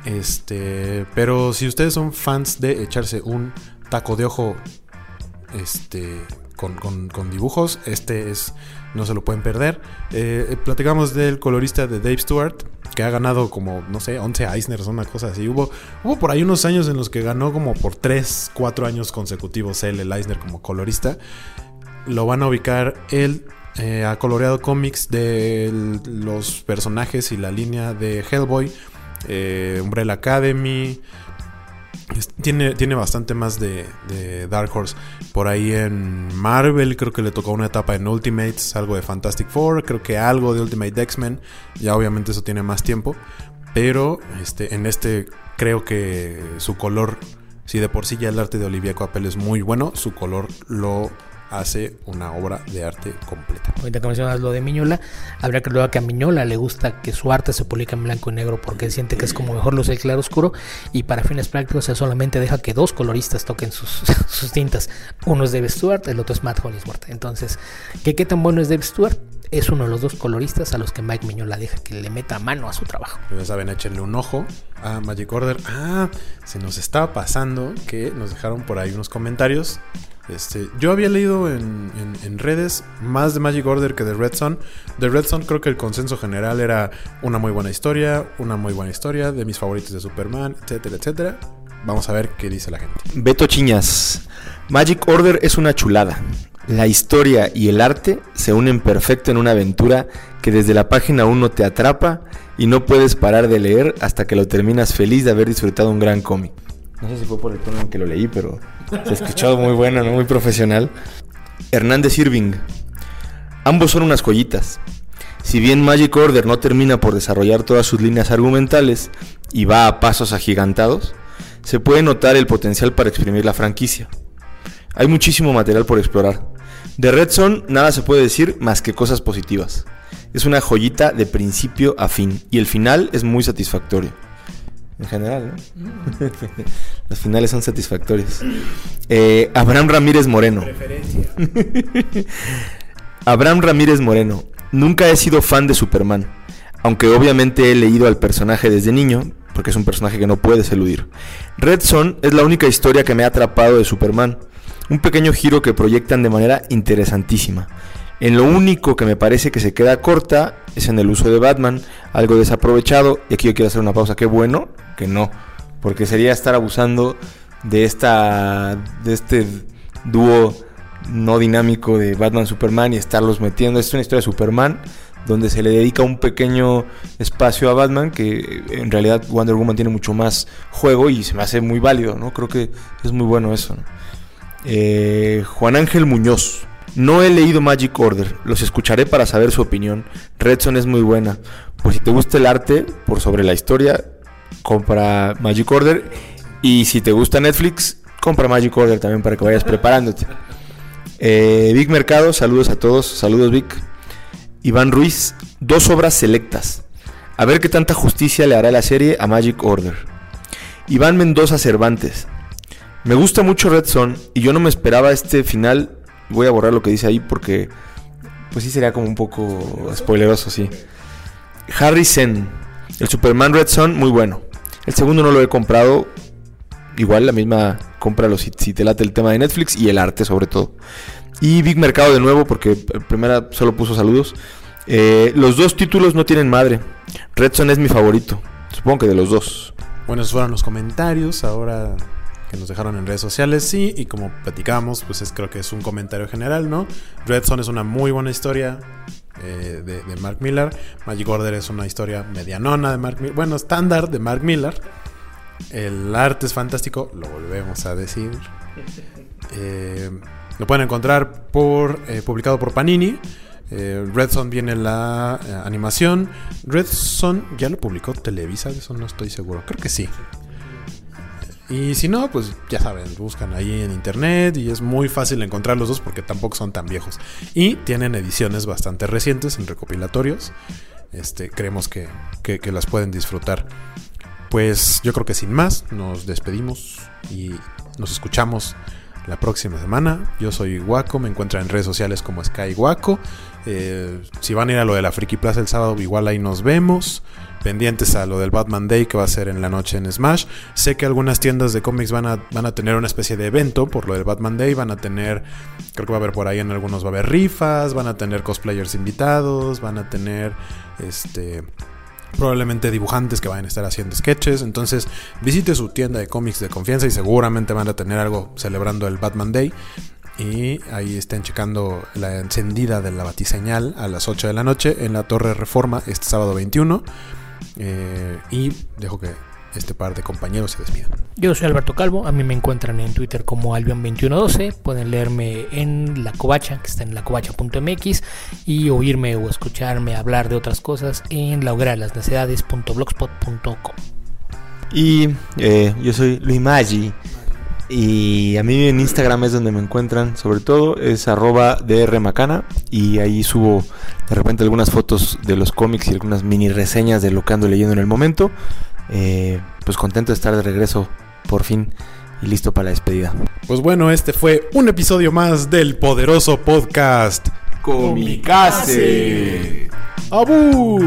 Este, pero si ustedes son fans de echarse un taco de ojo este con, con- dibujos. Este es, no se lo pueden perder. Eh, platicamos del colorista de Dave Stewart, que ha ganado como, no sé, 11 Eisners, una cosa así. Hubo, hubo por ahí unos años en los que ganó como por 3, 4 años consecutivos el Eisner, como colorista. Lo van a ubicar él. Eh, ha coloreado cómics de los personajes y la línea de Hellboy, eh, Umbrella Academy, Tiene, tiene bastante más de, de Dark Horse. Por ahí en Marvel, creo que le tocó una etapa en Ultimates, algo de Fantastic Four, creo que algo de Ultimate X-Men. Ya obviamente eso tiene más tiempo. Pero este, en este creo que su color, si de por sí ya el arte de Olivia Coppel es muy bueno, su color lo hace una obra de arte completa. Ahorita que mencionas lo de Miñola, habría que luego que a Miñola le gusta que su arte se publique en blanco y negro porque él siente que es como mejor luce el claro oscuro y para fines prácticos él solamente deja que dos coloristas toquen sus, *laughs* sus tintas. Uno es Dave Stewart, el otro es Matt Hollisworth. Entonces, ¿qué, ¿qué tan bueno es Dave Stewart? Es uno de los dos coloristas a los que Mike Miñola deja que le meta mano a su trabajo. Ya saben, échenle un ojo a Magic Order. Ah, se nos estaba pasando que nos dejaron por ahí unos comentarios. Este, yo había leído en, redes más de Magic Order que de Red Son. De Red Son creo que el consenso general era una muy buena historia, una muy buena historia, de mis favoritos de Superman, etcétera, etcétera. Vamos a ver qué dice la gente. Beto Chiñas. Magic Order es una chulada. La historia y el arte se unen perfecto en una aventura que desde la página 1 te atrapa y no puedes parar de leer hasta que lo terminas feliz de haber disfrutado un gran cómic. No sé si fue por el tono en que lo leí, pero se ha escuchado muy bueno, ¿no? muy profesional. Hernández Irving. Ambos son unas joyitas. Si bien Magic Order no termina por desarrollar todas sus líneas argumentales y va a pasos agigantados, se puede notar el potencial para exprimir la franquicia. Hay muchísimo material por explorar. De Red Son nada se puede decir más que cosas positivas. Es una joyita de principio a fin y el final es muy satisfactorio. En general, ¿no? *laughs* Los finales son satisfactorios. Eh, Abraham Ramírez Moreno. *laughs* Abraham Ramírez Moreno. Nunca he sido fan de Superman, aunque obviamente he leído al personaje desde niño, porque es un personaje que no puedes eludir. Red Son es la única historia que me ha atrapado de Superman. Un pequeño giro que proyectan de manera interesantísima. En lo único que me parece que se queda corta en el uso de Batman, algo desaprovechado. Y aquí yo quiero hacer una pausa. Qué bueno que no, porque sería estar abusando de esta de este dúo no dinámico de Batman Superman y estarlos metiendo. Es una historia de Superman donde se le dedica un pequeño espacio a Batman que en realidad Wonder Woman tiene mucho más juego y se me hace muy válido, ¿no? Creo que es muy bueno eso. Eh, Juan Ángel Muñoz. No he leído Magic Order, los escucharé para saber su opinión. Redson es muy buena. Pues si te gusta el arte por sobre la historia, compra Magic Order. Y si te gusta Netflix, compra Magic Order también para que vayas preparándote. Eh, Vic Mercado, saludos a todos. Saludos, Vic. Iván Ruiz, dos obras selectas. A ver qué tanta justicia le hará la serie a Magic Order. Iván Mendoza Cervantes. Me gusta mucho Red Son y yo no me esperaba este final. Voy a borrar lo que dice ahí porque pues sí sería como un poco spoileroso, sí. Harry. El Superman Red Son, muy bueno. El segundo no lo he comprado. Igual la misma cómpralo si, si te late el tema de Netflix y el arte sobre todo. Y Big Mercado de nuevo porque primera solo puso saludos. Eh, los dos títulos no tienen madre. Red Son es mi favorito. Supongo que de los dos. Bueno, esos fueron los comentarios. Ahora que nos dejaron en redes sociales, sí, y como platicamos, pues es, creo que es un comentario general, ¿no? Red Son es una muy buena historia eh, de, de, Mark Miller, Magic Order es una historia medianona de Mark Miller, bueno, estándar de Mark Miller, el arte es fantástico, lo volvemos a decir. *laughs* Eh, lo pueden encontrar por eh, publicado por Panini. Eh, Red Son viene la eh, animación. Red Son ya lo publicó Televisa, de eso no estoy seguro. Creo que sí. Y si no, pues ya saben, buscan ahí en internet y es muy fácil encontrar los dos porque tampoco son tan viejos. Y tienen ediciones bastante recientes en recopilatorios. Este, creemos que, que, las pueden disfrutar. Pues yo creo que sin más, nos despedimos y nos escuchamos la próxima semana. Yo soy Guaco, me encuentran en redes sociales como Sky Guaco Eh, si van a ir a lo de la Friki Plaza el sábado, igual ahí nos vemos. Pendientes a lo del Batman Day que va a ser en la noche en Smash. Sé que algunas tiendas de cómics van a, van a tener una especie de evento por lo del Batman Day. Van a tener, creo que va a haber por ahí en algunos va a haber rifas, van a tener cosplayers invitados, van a tener este probablemente dibujantes que vayan a estar haciendo sketches. Entonces, visite su tienda de cómics de confianza y seguramente van a tener algo celebrando el Batman Day. Y ahí estén checando la encendida de la batiseñal a las 8 de la noche en la Torre Reforma este sábado 21. Eh, y dejo que este par de compañeros se despidan. Yo soy Alberto Calvo, a mí me encuentran en Twitter como Albion2112, pueden leerme en La Covacha, que está en lacovacha.mx, y oírme o escucharme hablar de otras cosas en la hoguera de las necesidades.blogspot.com. Y eh, yo soy Luis Maggi. Y a mí en Instagram es donde me encuentran, sobre todo es arroba drmacana y ahí subo de repente algunas fotos de los cómics y algunas mini reseñas de lo que ando leyendo en el momento. Eh, pues contento de estar de regreso por fin y listo para la despedida. Pues bueno, este fue un episodio más del poderoso podcast Comicase. ¡Abu!